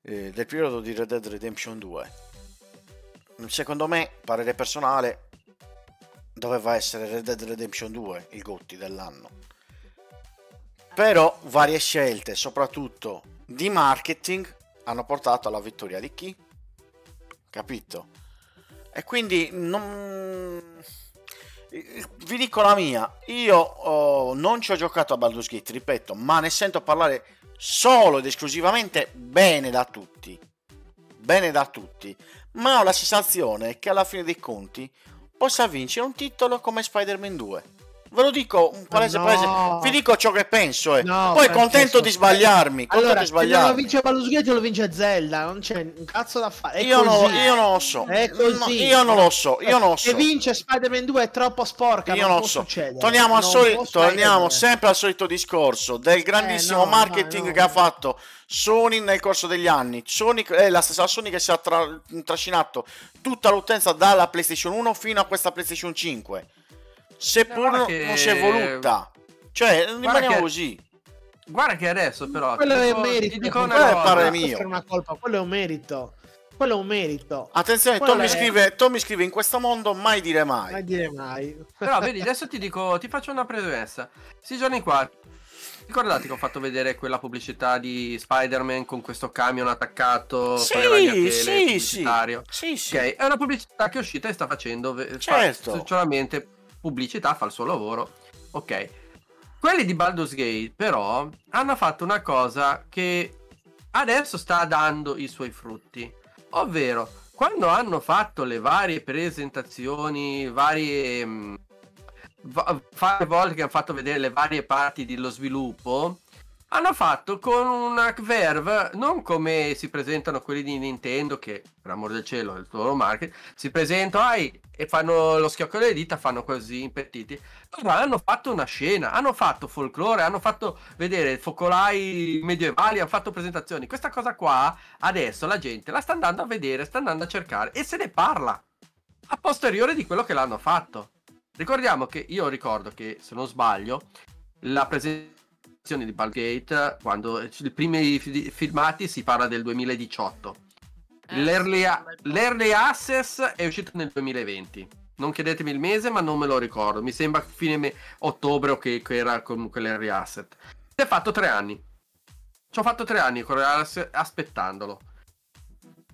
A: eh, del periodo di Red Dead Redemption 2. Secondo me, parere personale, doveva essere Red Dead Redemption 2 il Gotti dell'anno. Però varie scelte, soprattutto di marketing, hanno portato alla vittoria di chi? Capito? E quindi non... Vi dico la mia, io oh, non ci ho giocato a Baldur's Gate, ripeto, ma ne sento parlare solo ed esclusivamente bene da tutti. Bene da tutti. Ma ho la sensazione che alla fine dei conti possa vincere un titolo come Spider-Man 2. Ve lo dico un palese
D: No.
A: palese. Vi dico ciò che penso. Eh.
D: No,
A: Poi contento di sbagliarmi. Contento
D: Allora,
A: di
D: se non lo
A: sbagliarmi.
D: vince Gate lo vince Zelda, non c'è un cazzo da fare.
A: Io, non, io non lo so.
D: È così.
A: No, io non lo so. Io non lo so.
D: E vince Spider-Man 2 è troppo sporca,
A: Io
D: non può
A: so.
D: succedere.
A: Torniamo, al
D: Non
A: soli-
D: può
A: torniamo sempre al solito discorso del grandissimo
D: Eh, no,
A: marketing
D: no, no.
A: che ha fatto Sony nel corso degli anni. Sony è la stessa Sony che si è tra- trascinato tutta l'utenza dalla PlayStation 1 fino a questa PlayStation 5. Seppur
C: Guarda
A: non,
C: che-
A: non si è voluta. Cioè, rimaniamo
C: che-
A: così.
C: Guarda che adesso però
D: Quello è un merito.
C: dico
D: quello
C: una
A: Quello è mio.
D: una colpa, quello è un merito. Quello è un merito.
A: Attenzione, Tommy
D: è-
A: scrive, Tommy scrive in questo mondo mai dire mai.
D: Mai dire mai.
C: Però vedi, adesso ti dico, ti faccio una premessa. Questi giorni qua ricordate che ho fatto vedere quella pubblicità di Spider-Man con questo camion attaccato
A: Sì,
C: con le ragnatele
A: sì,
C: pubblicitario?
A: Sì, sì.
C: Ok, è una pubblicità che è uscita e sta facendo
A: Certo.
C: solamente pubblicità, fa il suo lavoro. Ok. Quelli di Baldur's Gate, però, hanno fatto una cosa che adesso sta dando i suoi frutti. Ovvero, quando hanno fatto le varie presentazioni, varie. mm, va- volte che hanno fatto vedere le varie parti dello sviluppo, hanno fatto con una verve, non come si presentano quelli di Nintendo, che per amor del cielo è il loro market, si presentano ai, e fanno lo schiocco delle dita, fanno così impettiti. Loro hanno fatto una scena, hanno fatto folklore, hanno fatto vedere focolai medievali, hanno fatto presentazioni. Questa cosa qua adesso la gente la sta andando a vedere, sta andando a cercare e se ne parla a posteriore di quello che l'hanno fatto. Ricordiamo che io ricordo che, se non sbaglio, la presentazione di Balgate, quando i primi fi- filmati si parla del 2018.
G: Eh,
C: L'early, a- l'early access è uscito nel 2020. Non chiedetemi il mese, ma non me lo ricordo. Mi sembra fine me- ottobre o che, che era comunque l'early asset. Si è fatto tre anni. Ci ho fatto tre anni aspettandolo.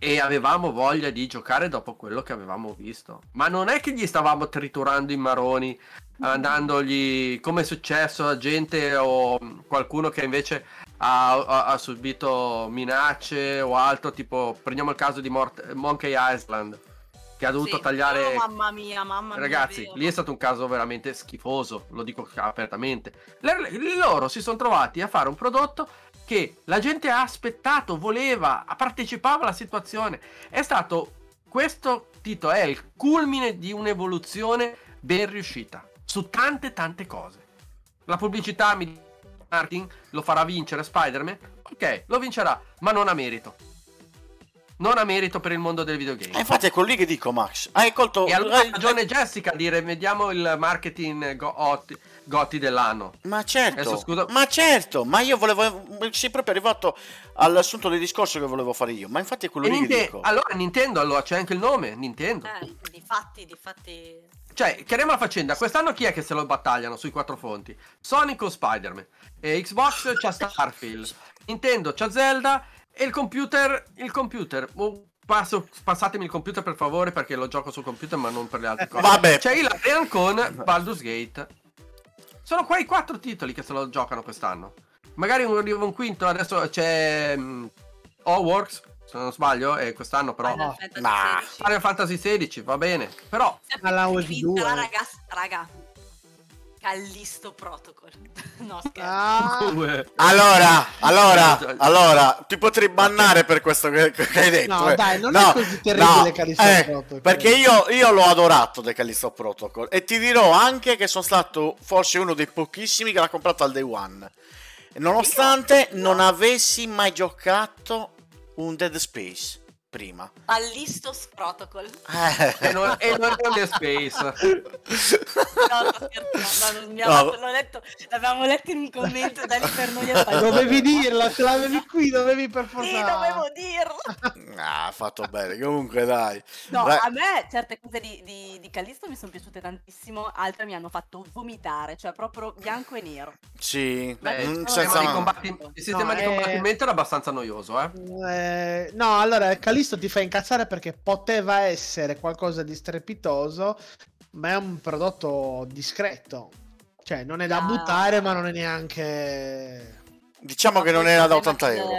C: E avevamo voglia di giocare dopo quello che avevamo visto. Ma non è che gli stavamo triturando i maroni, andandogli come è successo a gente o qualcuno che invece ha, ha- ha subito minacce o altro. Tipo, prendiamo il caso di Mort- Monkey Island, che ha dovuto
G: Sì.
C: tagliare.
G: Oh, mamma mia, mamma mia.
C: Ragazzi,
G: vero.
C: lì è stato un caso veramente schifoso, lo dico apertamente. Le- loro si sono trovati a fare un prodotto che la gente ha aspettato, voleva, partecipava alla situazione. È stato questo Tito è il culmine di un'evoluzione ben riuscita su tante tante cose. La pubblicità mi marketing lo farà vincere Spider-Man? Ok, lo vincerà, ma non a merito. Non a merito per il mondo del videogame.
A: Eh, infatti è quello lì che dico, Max. Hai colto...
C: E allora ha ragione Jessica a dire vediamo il marketing Gotti, Gotti dell'anno.
A: Ma certo,
C: Adesso, scusa-
A: ma certo, ma io volevo... Sei proprio arrivato all'assunto del discorso che volevo fare io. Ma infatti è quello
C: E
A: lì che
C: Ninte-
A: dico.
C: allora Nintendo, allora c'è anche il nome, Nintendo.
G: Eh, di fatti, di fatti.
C: Cioè, chiariamo la faccenda, quest'anno chi è che se lo battagliano sui quattro fonti? Sonic o Spider-Man? E Xbox c'ha Starfield, Nintendo c'ha Zelda e il computer, il computer... oh, passo- passatemi il computer per favore perché lo gioco sul computer ma non per le altre cose.
A: Vabbè.
C: C'è il Larian con Baldur's Gate. Sono quei quattro titoli che se lo giocano quest'anno. Magari un, arriva un quinto, adesso c'è mm, Hogwarts, se non sbaglio, e quest'anno però...
G: Final Fantasy
A: ma-
C: Fantasy XVI, va bene. Però
D: Alla OS2.
G: vincerà, ragazzi, raga. Callisto Protocol. no, scherzo.
D: Ah,
A: Allora, allora, allora, ti potrei bannare per questo che, che hai detto.
D: No,
A: eh.
D: dai, non è così terribile Callisto
A: eh,
D: Protocol.
A: Perché io, io l'ho adorato The Callisto Protocol e ti dirò anche che sono stato forse uno dei pochissimi che l'ha comprato al day one. Nonostante non avessi mai giocato un Dead Space prima.
G: Callisto Protocol.
A: Eh.
C: e non, e non Space.
G: No, sto scherzando, non mi ha-
A: No.
G: l'ho letto, l'avevamo letto in un commento da lì per noi
D: dovevi dirla, se l'avevi qui, dovevi per forza.
G: Sì, dovevo dirlo.
A: Ah, fatto bene. Comunque, dai.
B: No,
A: Beh,
B: a me certe cose di, di, di Callisto mi sono piaciute tantissimo, altre mi hanno fatto vomitare, cioè proprio bianco e nero.
A: sì,
C: Beh,
A: mm,
C: il
A: senza
C: sistema, di, combatti- il sistema
D: No,
C: di
D: eh.
C: combattimento era abbastanza noioso, eh.
D: Eh, no, allora Callisto ti fa incazzare perché poteva essere qualcosa di strepitoso, ma è un prodotto discreto. Cioè, non è da
B: Ah.
D: buttare, ma non è neanche.
A: Diciamo che non era da 80 euro.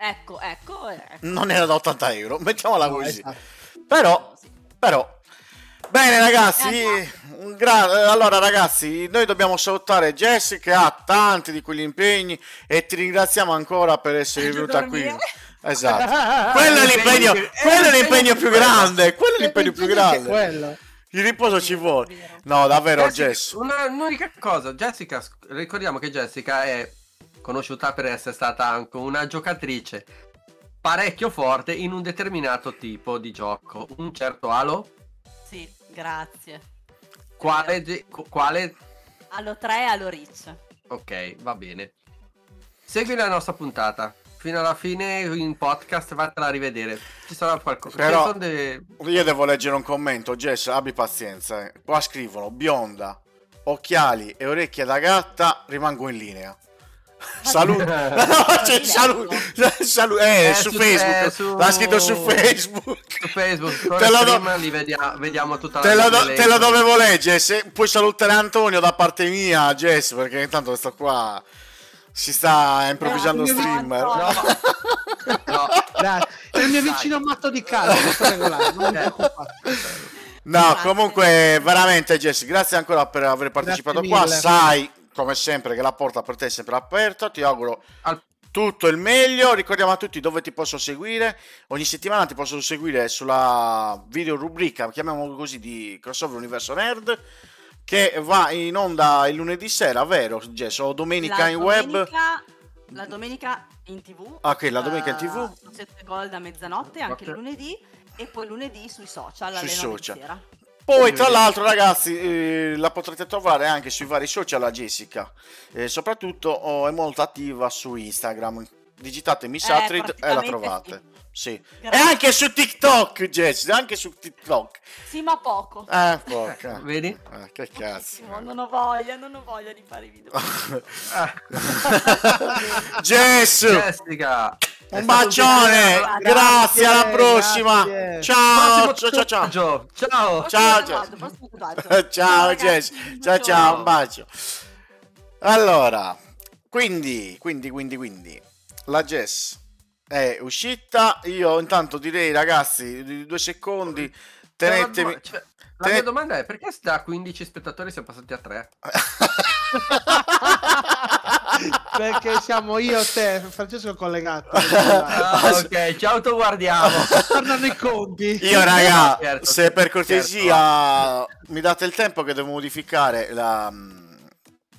B: Ecco, ecco, ecco.
A: Non era da 80 euro, mettiamola
D: No,
A: così.
D: esatto.
A: Però, però. Bene ragazzi,
B: Eh,
A: un gra- eh, allora ragazzi, noi dobbiamo salutare Jess che ha tanti di quegli impegni e ti ringraziamo ancora per essere venuta qui. Esatto. Quello è l'impegno, quello è
C: l'impegno più
A: grande, quello è l'impegno più grande.
D: quello.
A: Il riposo ci vuole. No, davvero
C: Jessica-
A: Jess.
C: una- un'unica cosa, Jessica, ricordiamo che Jessica è conosciuta per essere stata anche una giocatrice parecchio forte in un determinato tipo di gioco. Un certo Halo?
G: Sì, grazie.
C: Quale? ge- quale
B: Allo 3 e allo Rich.
C: Ok, va bene. Segui la nostra puntata. Fino alla fine in podcast vatela a rivedere. Ci sarà qualcosa.
A: Però-
C: dei-
A: Io devo leggere un commento, Jess, abbi pazienza. eh. Qua scrivono bionda, occhiali e orecchie da gatta, rimango in linea. Saluto. No, c'è saluto. Salu- eh,
C: Eh,
A: su
C: su-
A: Facebook.
C: eh, su-
A: L'ha scritto su Facebook.
C: Su Facebook,
A: Te lo do-
C: li vedia- vediamo tutta
A: Te
C: la
A: lo, do- te lo dovevo leggere. Se puoi salutare Antonio da parte mia, Jess, perché intanto questo qua si sta improvvisando
D: Eh,
A: streamer.
B: no,
C: No,
D: Grazie. È il mio vicino matto di casa,
C: Eh.
A: No,
B: Grazie.
A: comunque, veramente, Jess, grazie ancora per aver partecipato
D: Grazie
A: qua.
D: mille.
A: Sai, come sempre, che la porta per te è sempre aperta. Ti auguro
C: al-
A: tutto il meglio. Ricordiamo a tutti dove ti posso seguire. Ogni settimana ti posso seguire sulla video rubrica, chiamiamolo così, di Crossover Universo Nerd. Che va in onda il lunedì sera, vero Jess? O domenica
B: La
A: in web?
B: domenica- La domenica in tv.
A: Ah, ok, la domenica in
B: eh,
A: TV.
B: Su 7 Gold a mezzanotte, anche
C: Ok.
B: il lunedì. E poi lunedì sui social
A: Sui
B: alle 9 di
A: social. Poi, tra l'altro, ragazzi, eh, la potrete trovare anche sui vari social la Jessica. E soprattutto oh, è molto attiva su Instagram. Digitate Miss
B: Eh,
A: Astrid e la trovate. Sì. E
B: Grazie.
A: anche su TikTok, Jess, anche su TikTok.
B: Sì, ma poco.
A: Eh, porca.
C: Vedi?
A: Eh, che cazzo.
B: Pochissimo, Non ho voglia, non ho voglia di fare video.
C: Ah,
A: Jess,
C: Jessica.
A: un bacione.
C: piacere.
A: Grazie, alla
D: Grazie,
A: prossima.
D: grazie.
A: Ciao,
C: Prossimo
A: ciao, ciao, ciao.
C: Ciao.
A: Ciao,
B: tatuaggio.
A: ciao
B: ragazzi,
A: Jess,
B: un
A: ciao ciao, un bacio. Allora, quindi, quindi, quindi, quindi, la Jess è uscita. Io intanto direi, ragazzi, due secondi, tenetemi.
C: Cioè, la
A: tenet-
C: mia domanda è perché da 15 spettatori siamo passati a 3?
D: Perché siamo io, te, Francesco collegati.
C: Ah, ok, ci autoguardiamo.
D: Tornano i conti.
A: Io, raga,
C: Certo,
A: se per cortesia
C: certo.
A: mi date il tempo che devo modificare la,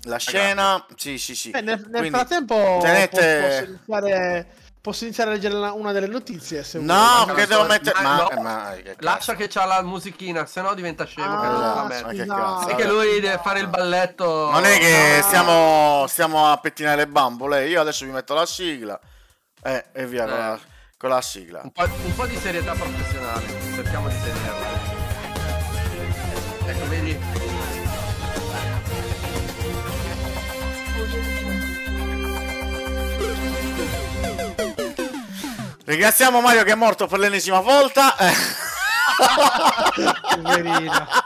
A: la scena. Sì, sì, sì.
D: Eh, nel, nel
A: Quindi,
D: frattempo
A: tenete-
D: po- posso, iniziare, posso iniziare a leggere la- una delle notizie. Se
A: No,
D: vuoi.
A: che devo mettere.
C: Ma no.
A: eh, ma- che.
C: Lascia che c'ha la musichina, se no diventa scemo. che
D: Ah,
C: la
A: ma che cazzo,
C: È che lui deve fare il balletto.
A: Non è che stiamo, stiamo a pettinare le bambole. Io adesso vi metto la sigla. Eh, e via con,
C: Eh.
A: la, con la sigla.
C: Un po', un po' di serietà professionale, cerchiamo di tenerla. Ecco, vedi?
A: Ringraziamo Mario che è morto per l'ennesima volta. Eh.
D: Poverino.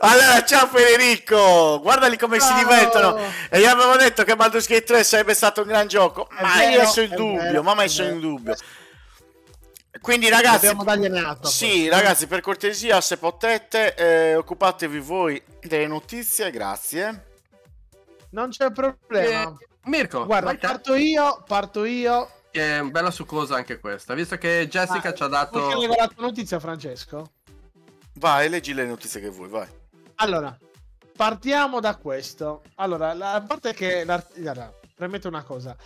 A: Allora, ciao Federico, guardali come si
D: Ciao.
A: divertono. E gli avevo detto che Baldur's Gate 3 sarebbe stato un gran gioco,
D: È
A: ma hai
D: vero,
A: messo in dubbio,
D: vero,
A: ma messo in dubbio. Quindi ragazzi, sì, ragazzi, per cortesia, se potete, eh, occupatevi voi delle notizie, grazie.
D: Non c'è problema.
C: Eh, Mirko,
D: Guarda, parto io, parto io.
C: Che è bella succosa anche questa. Visto che Jessica
D: Ah,
C: ci ha
D: Vuoi che
C: dato.
D: leggo la tua notizia, Francesco?
A: Vai, leggi le notizie che vuoi, vai.
D: Allora, partiamo da questo. Allora, la a parte che... Allora, premetto una cosa.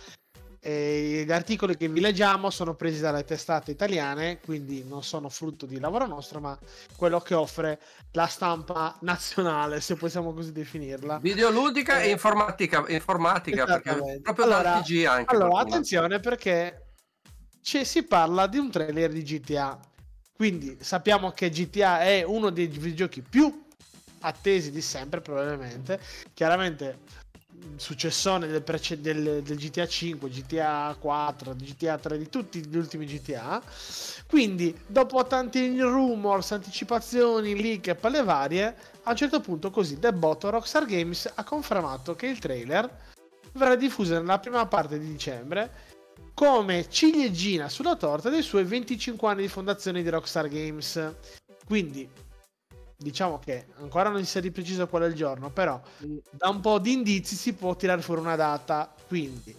D: Eh, gli articoli che vi leggiamo sono presi dalle testate italiane, quindi non sono frutto di lavoro nostro, ma quello che offre la stampa nazionale, se possiamo così definirla.
C: Videoludica e
D: Eh,
C: informatica, informatica perché proprio
D: Allora-
C: TG anche.
D: Allora, attenzione perché ci si parla di un trailer di GTA. Quindi sappiamo che GTA è uno dei videogiochi più attesi di sempre, probabilmente. Chiaramente successone del, prece- del- del GTA 5, GTA 4, GTA 3, di tutti gli ultimi GTA. Quindi, dopo tanti rumors, anticipazioni, leak e palle varie, a un certo punto così Bot Rockstar Games ha confermato che il trailer verrà diffuso nella prima parte di dicembre come ciliegina sulla torta dei suoi 25 anni di fondazione di Rockstar Games. Quindi diciamo che ancora non si è di preciso qual è il giorno, però da un po' di indizi si può tirare fuori una data. Quindi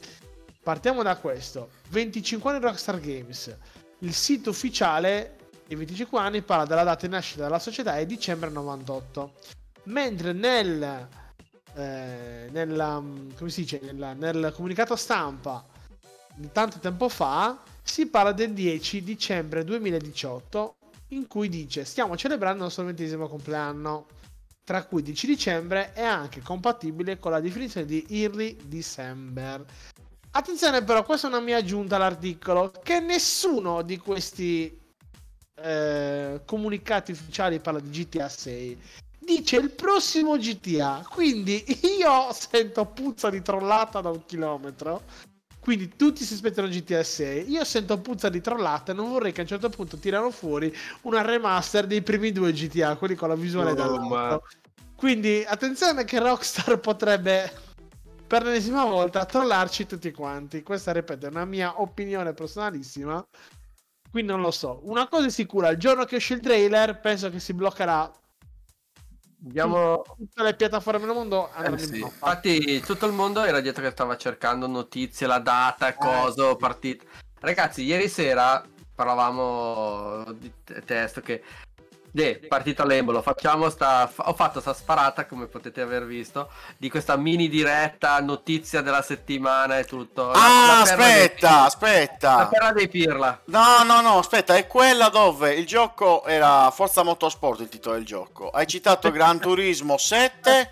D: partiamo da questo: 25 anni Rockstar Games. Il sito ufficiale dei 25 anni parla della data di nascita della società è dicembre 98. Mentre nel eh, nella, come si dice, nella- nel comunicato stampa di tanto tempo fa si parla del 10 dicembre 2018 in cui dice stiamo celebrando il nostro ventesimo compleanno tra cui 10 dicembre è anche compatibile con la definizione di early December attenzione però questa è una mia aggiunta all'articolo che nessuno di questi eh, comunicati ufficiali parla di GTA 6 dice il prossimo GTA. Quindi io sento puzza di trollata da un chilometro. Quindi tutti si aspettano GTA 6. Io sento puzza di trollata non vorrei che a un certo punto tirano fuori una remaster dei primi due GTA, quelli con la visuale
C: Oh,
D: dall'alto.
C: ma-
D: Quindi attenzione che Rockstar potrebbe per l'ennesima volta trollarci tutti quanti. Questa, ripeto, è una mia opinione personalissima. Quindi non lo so. Una cosa è sicura, il giorno che esce il trailer, penso che si bloccherà
C: Abbiamo...
D: tutte le piattaforme del mondo.
C: Eh,
D: in
C: sì.
D: blocco.
C: Infatti tutto il mondo era dietro che stava cercando notizie, la data, coso,
D: sì.
C: partita. Ragazzi, ieri sera parlavamo di te- testo che... De, partita l'embolo, facciamo sta... Ho fatto sta sparata, come potete aver visto, di questa mini diretta, notizia della settimana e tutto.
A: Ah,
C: dei-
A: aspetta,
C: La
A: aspetta.
C: perla dei Pirla.
A: No, no, no, aspetta, è quella dove il gioco era Forza Motorsport il titolo del gioco. Hai citato Gran Turismo 7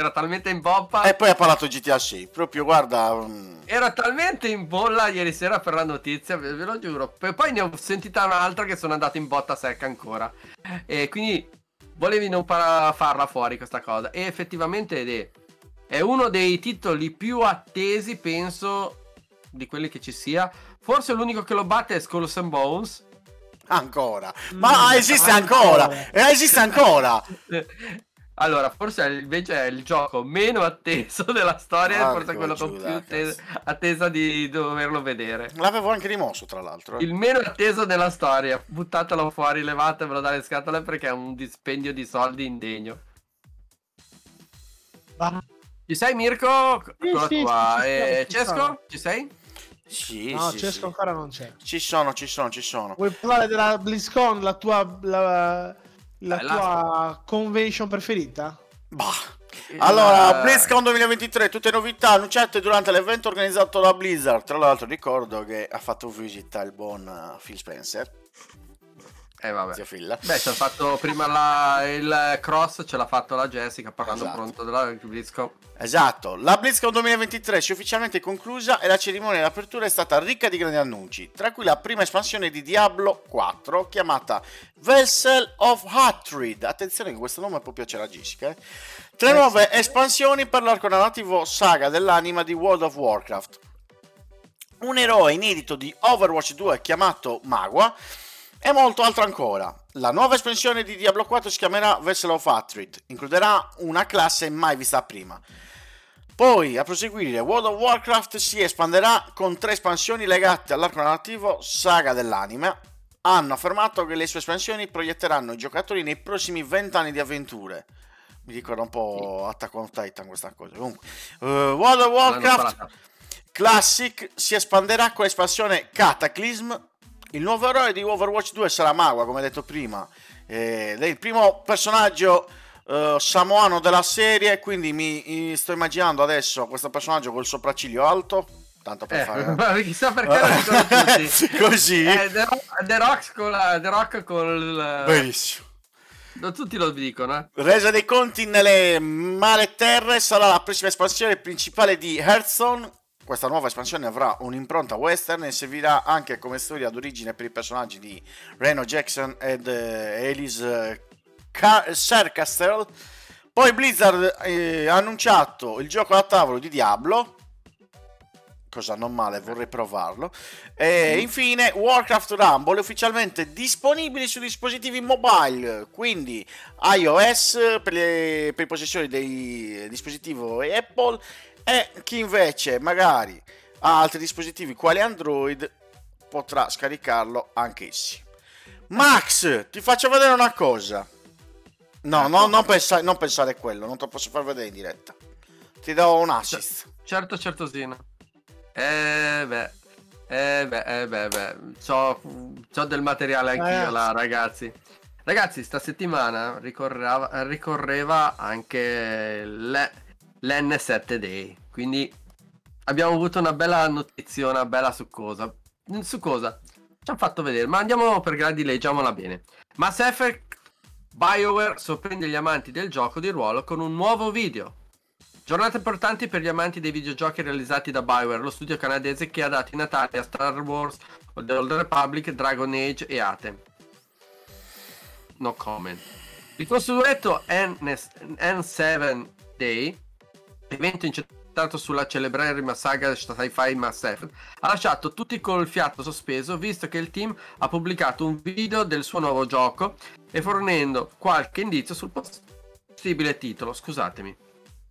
C: Era talmente in poppa...
A: e poi hai parlato GTA 6. Proprio, guarda... mm,
C: Ero talmente in bolla ieri sera per la notizia, ve, ve lo giuro. P- poi ne ho sentita un'altra che sono andato in botta secca ancora. E quindi volevi non para- farla fuori questa cosa. E effettivamente è, è uno dei titoli più attesi, penso, di quelli che ci sia. Forse l'unico che lo batte è Skulls and Bones.
A: Ancora.
D: Mm,
A: Ma esiste ancora. Eh, esiste ancora.
C: Allora, forse è- invece è il gioco meno atteso della storia e forse
A: Porco
C: è quello con più
A: Giuda,
C: atte-
A: cazzo.
C: attesa di doverlo vedere.
A: L'avevo anche rimosso, tra l'altro. eh.
C: Il meno atteso della storia. Buttatelo fuori, levatevelo dalle scatole perché è un dispendio di soldi indegno.
D: Va.
C: Ci sei Mirko?
D: Sì,
C: Eccola
D: sì,
C: qua.
D: ci
C: Eh,
D: sono, ci
C: Cesco?
D: sono.
C: Ci sei?
A: Sì,
D: No,
A: sì,
D: Cesco
A: sì.
D: ancora non c'è.
A: Ci sono, ci sono, ci sono.
D: Vuoi parlare della BlizzCon, la tua, la, la
C: Dai,
D: tua convention preferita?
A: Bah. Allora,
C: Eh,
A: BlizzCon 2023, tutte novità annunciate durante l'evento organizzato da Blizzard. Tra l'altro ricordo che ha fatto visita il buon eh, Phil Spencer,
C: Eh vabbè.
A: zio Phil.
C: Beh, ci ha fatto prima la- il cross, ce l'ha fatto la Jessica parlando
A: Esatto.
C: pronto della BlizzCon.
A: Esatto, la BlizzCon 2023 si è ufficialmente conclusa e la cerimonia di apertura è stata ricca di grandi annunci, tra cui la prima espansione di Diablo 4 chiamata Vessel of Hatred. Attenzione che questo nome può piacere a Jessica. eh. Tre nuove espansioni per l'arco narrativo saga dell'anima di World of Warcraft. Un eroe inedito di Overwatch 2 chiamato Magua e molto altro ancora. La nuova espansione di Diablo 4 si chiamerà Vessel of Hatred, includerà una classe mai vista prima. Poi, a proseguire, World of Warcraft si espanderà con tre espansioni legate all'arco narrativo Saga dell'Anima. Hanno affermato che le sue espansioni proietteranno i giocatori nei prossimi 20 anni di avventure. Mi ricorda un po' Attack on Titan questa cosa. Comunque, eh, World of Warcraft. Classic si espanderà con l'espansione Cataclysm. Il nuovo eroe di Overwatch 2 sarà Magua, come detto prima. Eh, è il primo personaggio eh, samoano della serie, quindi mi, mi sto immaginando adesso questo personaggio col sopracciglio alto. Tanto per
C: Eh,
A: fare...
C: ma chissà perché lo tutti.
A: Così.
C: Eh, The, Rock, The Rock con la, The Rock con il...
A: Benissimo.
C: No, Tutti lo dicono, eh.
A: Resa dei conti nelle mare terre sarà la prossima espansione principale di Hearthstone. Questa nuova espansione avrà un'impronta western e servirà anche come storia d'origine per i personaggi di Reno Jackson ed eh, Elise Car- Sarcaster. Poi Blizzard eh, ha annunciato il gioco da tavolo di Diablo. Cosa non male, vorrei provarlo. E infine Warcraft Rumble è ufficialmente disponibile su dispositivi mobile, quindi iOS per, le, per i possessori dei dispositivi Apple e chi invece magari ha altri dispositivi quali Android potrà scaricarlo anch'essi. Max, ti faccio vedere una cosa. No, no, non, pensa- non pensare a quello, non te lo posso far vedere in diretta. Ti do un assist.
C: Certo, certosino. Eh beh. Eh beh, eh beh, beh. C'ho, c'ho del materiale anch'io
D: Eh.
C: là, ragazzi. Ragazzi, sta settimana ricorreva, ricorreva anche le- l'N7 Day. Quindi abbiamo avuto una bella notizia, una bella su cosa. Su cosa? Ci hanno fatto vedere, ma andiamo per gradi, leggiamola bene. Mass Effect BioWare sorprende gli amanti del gioco di ruolo con un nuovo video. Giornate importanti per gli amanti dei videogiochi realizzati da BioWare, lo studio canadese che ha dato i natali a Star Wars, The Old Republic, Dragon Age e Atem. No comment. Il consueto N7 Day, evento incentrato sulla celeberrima saga sci-fi Mass Effect, ha lasciato tutti col fiato sospeso visto che il team ha pubblicato un video del suo nuovo gioco e fornendo qualche indizio sul possibile titolo. Scusatemi.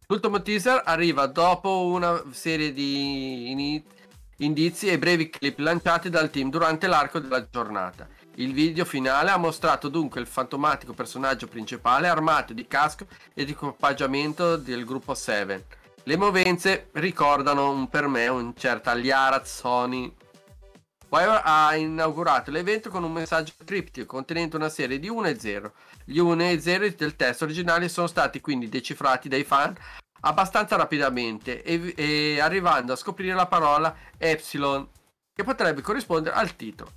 C: L'ultimo teaser arriva dopo una serie di indizi e brevi clip lanciati dal team durante l'arco della giornata. Il video finale ha mostrato dunque il fantomatico personaggio principale armato di casco e di equipaggiamento del gruppo 7. Le movenze ricordano un- per me un certo Liara Sony. Bioware ha inaugurato l'evento con un messaggio criptico contenente una serie di 1 e 0. Gli 1 e 0 del testo originale sono stati quindi decifrati dai fan abbastanza rapidamente e, e arrivando a scoprire la parola Epsilon che potrebbe corrispondere al titolo.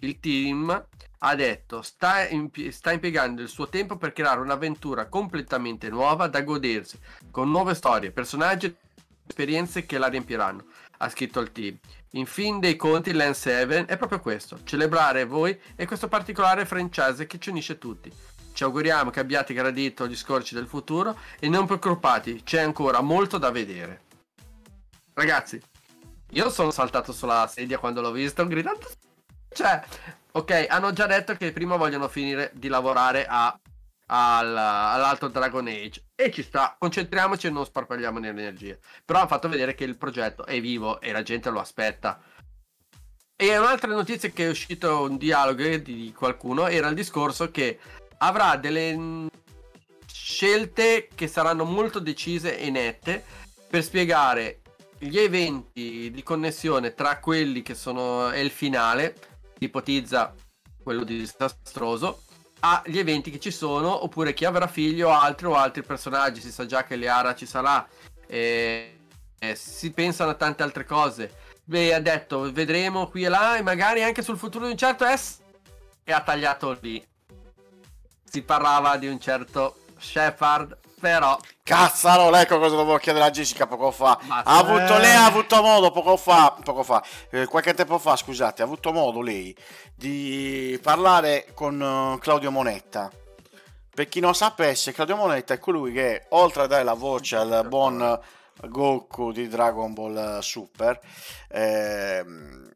C: Il team ha detto sta, impie- sta impiegando il suo tempo per creare un'avventura completamente nuova da godersi, con nuove storie, personaggi e esperienze che la riempiranno, ha scritto il team. In fin dei conti Lens 7 è proprio questo, celebrare voi e questo particolare franchise che ci unisce tutti. Ci auguriamo che abbiate gradito gli scorci del futuro e non preoccupati, c'è ancora molto da vedere. Ragazzi, io sono saltato sulla sedia quando l'ho visto gridando. Cioè, ok, hanno già detto che prima vogliono finire di lavorare a- al- all'altro Dragon Age e ci sta, concentriamoci e non sparpagliamo le energie. Però hanno fatto vedere che il progetto è vivo e la gente lo aspetta. E un'altra notizia che è uscito un dialogo di qualcuno era il discorso che avrà delle scelte che saranno molto decise e nette per spiegare gli eventi di connessione tra quelli che sono è il finale, ipotizza quello disastroso, agli eventi che ci sono, oppure chi avrà figli o altri o altri personaggi. Si sa già che Liara ci sarà, e, e si pensano a tante altre cose. Beh, ha detto vedremo qui e là, e magari anche sul futuro di un certo S. E ha tagliato lì. Si parlava di un certo Shepard, però
A: Cazzaro, ecco cosa dovevo chiedere a Jessica poco fa. Ha avuto, lei ha avuto modo poco fa, poco fa, eh, qualche tempo fa, scusate, ha avuto modo lei di parlare con eh, Claudio Monetta. Per chi non sapesse, Claudio Monetta è colui che, oltre a dare la voce al buon Goku di Dragon Ball Super, ehm,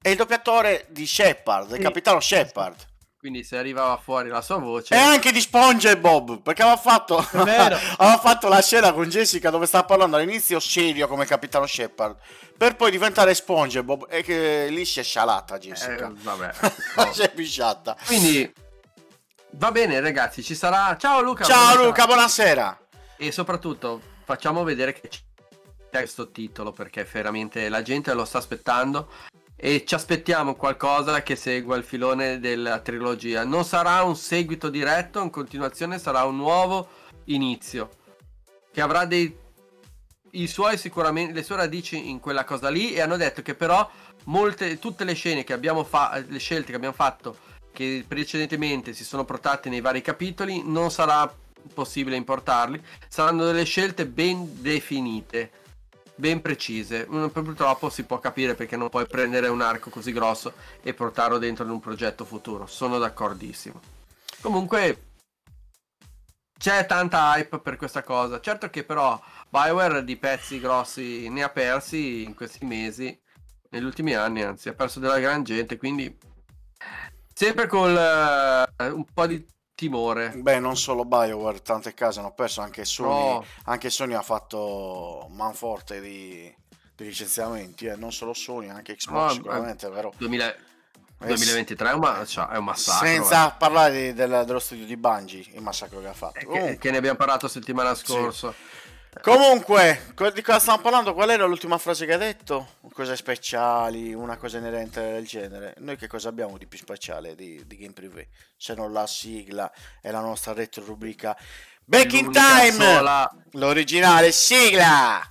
A: è il doppiatore di Shepard, il
D: Sì.
A: capitano Shepard.
C: Quindi se arrivava fuori la sua voce
A: E anche di SpongeBob, perché aveva fatto, aveva fatto la scena con Jessica dove stava parlando all'inizio serio come Capitano Shepard, per poi diventare SpongeBob e che lì si è scialata Jessica.
C: Eh, vabbè.
A: si è pisciata.
C: Quindi va bene ragazzi, ci sarà Ciao Luca.
A: Ciao
C: buonasera.
A: Luca, buonasera.
C: E soprattutto facciamo vedere che c'è questo titolo perché veramente la gente lo sta aspettando e ci aspettiamo qualcosa che segua il filone della trilogia. Non sarà un seguito diretto, in continuazione sarà un nuovo inizio che avrà dei i suoi sicuramente le sue radici in quella cosa lì e hanno detto che però molte tutte le scene che abbiamo fatto le scelte che abbiamo fatto che precedentemente si sono protratte nei vari capitoli non sarà possibile importarli saranno delle scelte ben definite ben precise. Mm, purtroppo si può capire perché non puoi prendere un arco così grosso e portarlo dentro in un progetto futuro. Sono d'accordissimo. Comunque c'è tanta hype per questa cosa. Certo che però Bioware di pezzi grossi ne ha persi in questi mesi negli ultimi anni anzi ha perso della gran gente quindi sempre col eh, un po' di timore
A: Beh, non solo BioWare, tante case hanno perso, anche Sony,
C: No.
A: anche Sony ha fatto manforte di, di licenziamenti, eh. non solo Sony, anche Xbox
C: No,
A: sicuramente, vero?
C: 2000
A: Eh,
C: 2023 è un, ma- cioè, è un massacro
A: Senza
C: eh.
A: parlare di- del- dello studio di Bungie, il massacro che ha fatto.
C: Eh, che,
A: Comunque-
C: che ne abbiamo parlato settimana scorsa
A: Comunque, co- di cosa stiamo parlando? Qual era l'ultima frase che ha detto? Cose speciali, una cosa inerente del genere. Noi che cosa abbiamo di più speciale di, di Game Privé? Se non la sigla e la nostra retro rubrica Back in Time!
C: sola-
A: L'originale sigla!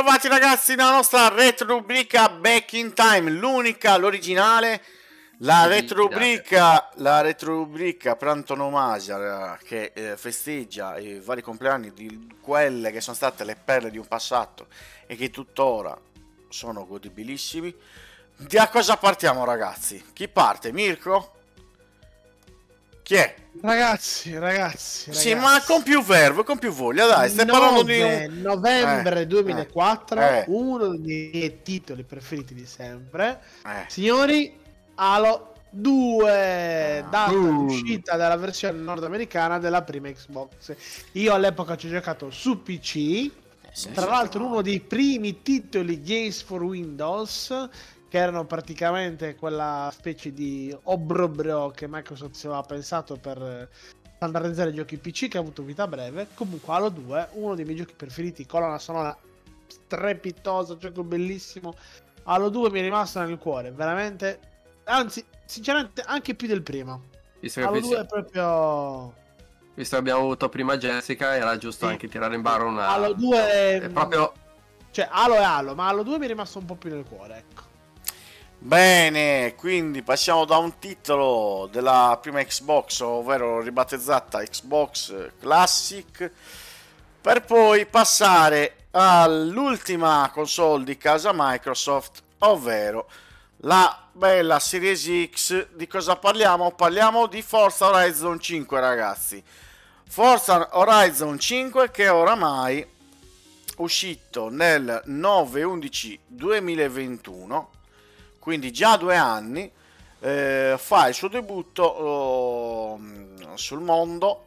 A: Ma ben ritrovati ragazzi nella nostra retro rubrica Back in Time, l'unica, l'originale, la
C: Sì,
A: retro rubrica, la retro rubrica per antonomasia eh, che eh, festeggia i vari compleanni di quelle che sono state le perle di un passato e che tuttora sono godibilissimi. Da cosa partiamo ragazzi? Chi parte? Mirko? Chi è?
D: Ragazzi, ragazzi,
A: Sì,
D: ragazzi.
A: ma con più verve, con più voglia, dai, stai parlando di
D: Nove-
A: un...
D: novembre
A: Eh,
D: 2004,
A: eh.
D: uno dei miei titoli preferiti di sempre.
A: Eh.
D: Signori, Halo 2, data
C: Uh.
D: uscita della versione nordamericana della prima Xbox. Io all'epoca ci ho giocato su PC, tra l'altro uno dei primi titoli Games for Windows, che erano praticamente quella specie di obrobro che Microsoft aveva pensato per standardizzare i giochi PC che ha avuto vita breve. Comunque Halo 2, uno dei miei giochi preferiti, colonna sonora strepitosa, gioco bellissimo. Halo 2 mi è rimasto nel cuore, veramente. Anzi, sinceramente, anche più del primo.
C: Visto
D: Halo
C: visto-
D: 2 è proprio.
C: visto che abbiamo avuto prima Jessica, era giusto
D: Sì.
C: anche tirare in barra una.
D: Halo 2 è,
C: È proprio.
D: Cioè, Halo è Halo, ma Halo 2 mi è rimasto un po' più nel cuore, ecco.
A: Bene, quindi passiamo da un titolo della prima Xbox, ovvero ribattezzata Xbox Classic, per poi passare all'ultima console di casa Microsoft, ovvero la bella Series X. Di cosa parliamo? Parliamo di Forza Horizon 5, ragazzi. Forza Horizon 5 che oramai uscito nel 9-11-2021 quindi già due anni eh, fa il suo debutto oh, sul mondo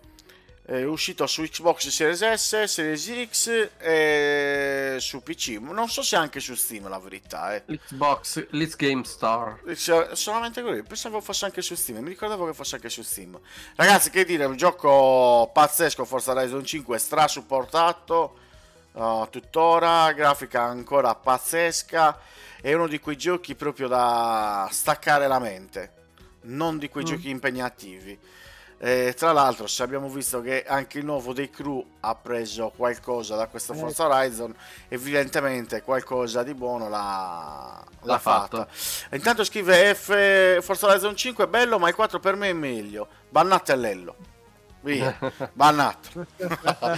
A: è uscito su Xbox Series S, Series X e su PC non so se anche su Steam la verità eh.
C: Xbox, Let's Game.
A: Cioè, solamente così pensavo fosse anche su Steam mi ricordavo che fosse anche su Steam ragazzi che dire un gioco pazzesco Forza Horizon 5 stra supportato uh, tuttora grafica ancora pazzesca è uno di quei giochi proprio da staccare la mente non di quei
C: Mm.
A: giochi impegnativi Eh, tra l'altro se abbiamo visto che anche il nuovo dei crew ha preso qualcosa da questo
D: Eh.
A: Forza Horizon evidentemente qualcosa di buono l'ha, l'ha
C: fatto.
A: fatta Intanto scrive F Forza Horizon 5 è bello, ma il 4 per me è meglio. Bannatellello. Via. Bannato.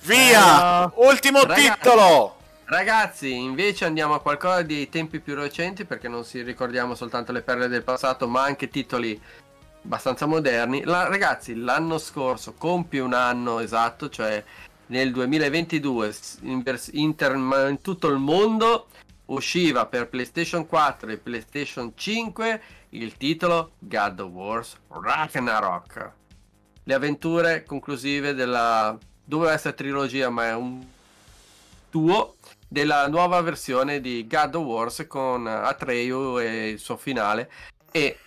A: Via.
D: Eh,
A: Ultimo
C: ragazzi.
A: titolo.
C: Ragazzi, invece andiamo a qualcosa di tempi più recenti perché non si ricordiamo soltanto le perle del passato, ma anche titoli abbastanza moderni. La- ragazzi, l'anno scorso compie un anno esatto, cioè nel 2022 s- in, inter- in tutto il mondo usciva per PlayStation 4 e PlayStation 5 il titolo God of War Ragnarok. Le avventure conclusive della doveva essere trilogia, ma è un tuo della nuova versione di God of Wars con Atreyu e il suo finale e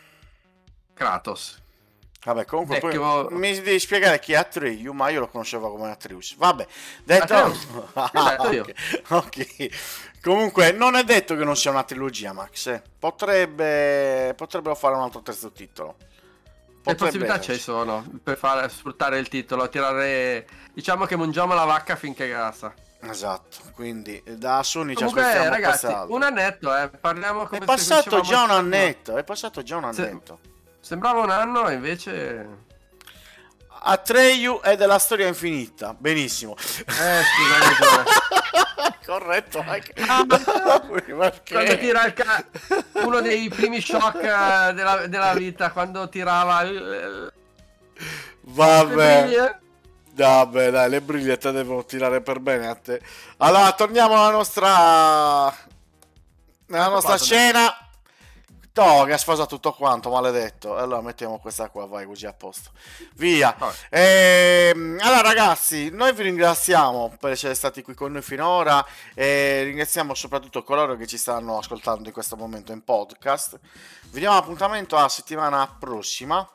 C: Kratos.
A: Vabbè, comunque poi
C: Vecchio-
A: mi devi spiegare chi è Atreyu, ma io lo conoscevo come Atreus. Vabbè, detto...
C: Detto io.
A: ok. Comunque, non è detto che non sia una trilogia, Max. eh. Potrebbe... Potrebbero fare un altro terzo titolo.
C: Le
A: Potrebbe
C: possibilità ci sono per fare, sfruttare il titolo, tirare... Diciamo che mangiamo la vacca finché grassa.
A: Esatto, quindi da Sony ci
C: Comunque
A: aspettiamo
C: ragazzi, un annetto, eh, parliamo come
A: È passato già un annetto, è passato già un annetto.
C: Sembrava un anno, invece...
A: Atreyu è della storia infinita, benissimo.
C: Eh, scusa, hai ragione.
A: Corretto anche.
C: Ah? Quando tira il ca- uno dei primi shock eh, della, della vita, quando tirava.
A: Vabbè. Vabbè, dai, le briglie te devono tirare per bene a te. Allora, torniamo alla nostra nella nostra scena. No, che ha sfasato tutto quanto, maledetto. Allora mettiamo questa qua, vai così a posto. Via. Ehm, allora ragazzi, noi vi ringraziamo per essere stati qui con noi finora e ringraziamo soprattutto coloro che ci stanno ascoltando in questo momento in podcast. Vi diamo appuntamento a settimana prossima,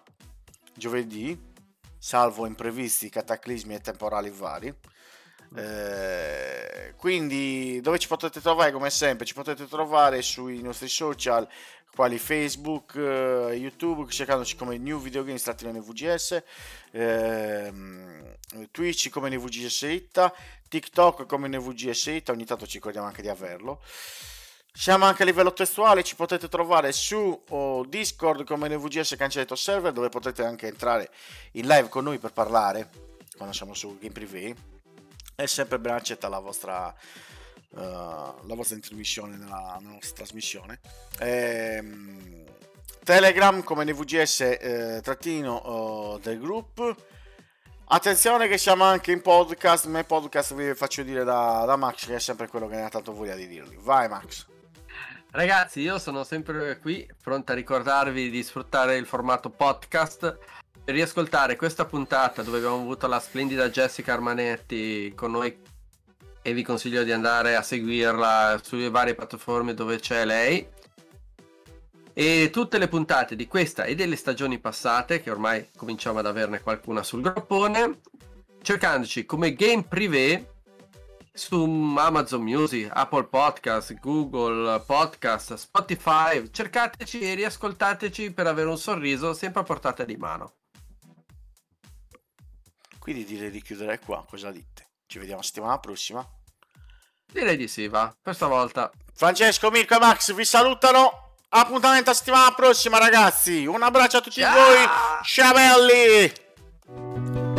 A: giovedì, salvo imprevisti, cataclismi e temporali vari. Eh, quindi dove ci potete trovare come sempre? Ci potete trovare sui nostri social quali Facebook, eh, YouTube, cercandoci come New Video Games trattino NVGS, ehm, Twitch come NVGS Itta, TikTok come NVGS Itta, ogni tanto ci ricordiamo anche di averlo. Siamo anche a livello testuale, ci potete trovare su oh, Discord come NVGS Cancelletto Server dove potete anche entrare in live con noi per parlare quando siamo su Game Privé. È sempre ben accetta la vostra, uh, la vostra intermissione nella, nella nostra trasmissione. Ehm, Telegram come NVGS eh, trattino oh, del gruppo. Attenzione che siamo anche in podcast, ma in podcast vi faccio dire da, da Max che è sempre quello che ne ha tanto voglia di dirvi. Vai Max.
C: Ragazzi, io sono sempre qui, pronto a ricordarvi di sfruttare il formato podcast per riascoltare questa puntata dove abbiamo avuto la splendida Jessica Armanetti con noi e vi consiglio di andare a seguirla sulle varie piattaforme dove c'è lei. E tutte le puntate di questa e delle stagioni passate, che ormai cominciamo ad averne qualcuna sul groppone, cercandoci come game privé su Amazon Music, Apple Podcast, Google Podcast, Spotify. Cercateci e riascoltateci per avere un sorriso sempre a portata di mano.
A: Quindi direi di chiudere qua, cosa dite? Ci vediamo settimana prossima.
C: Direi di sì, va, per stavolta.
A: Francesco, Mirko e Max vi salutano. Appuntamento a settimana prossima, ragazzi. Un abbraccio a tutti
C: Ciao!
A: voi. Ciao belli!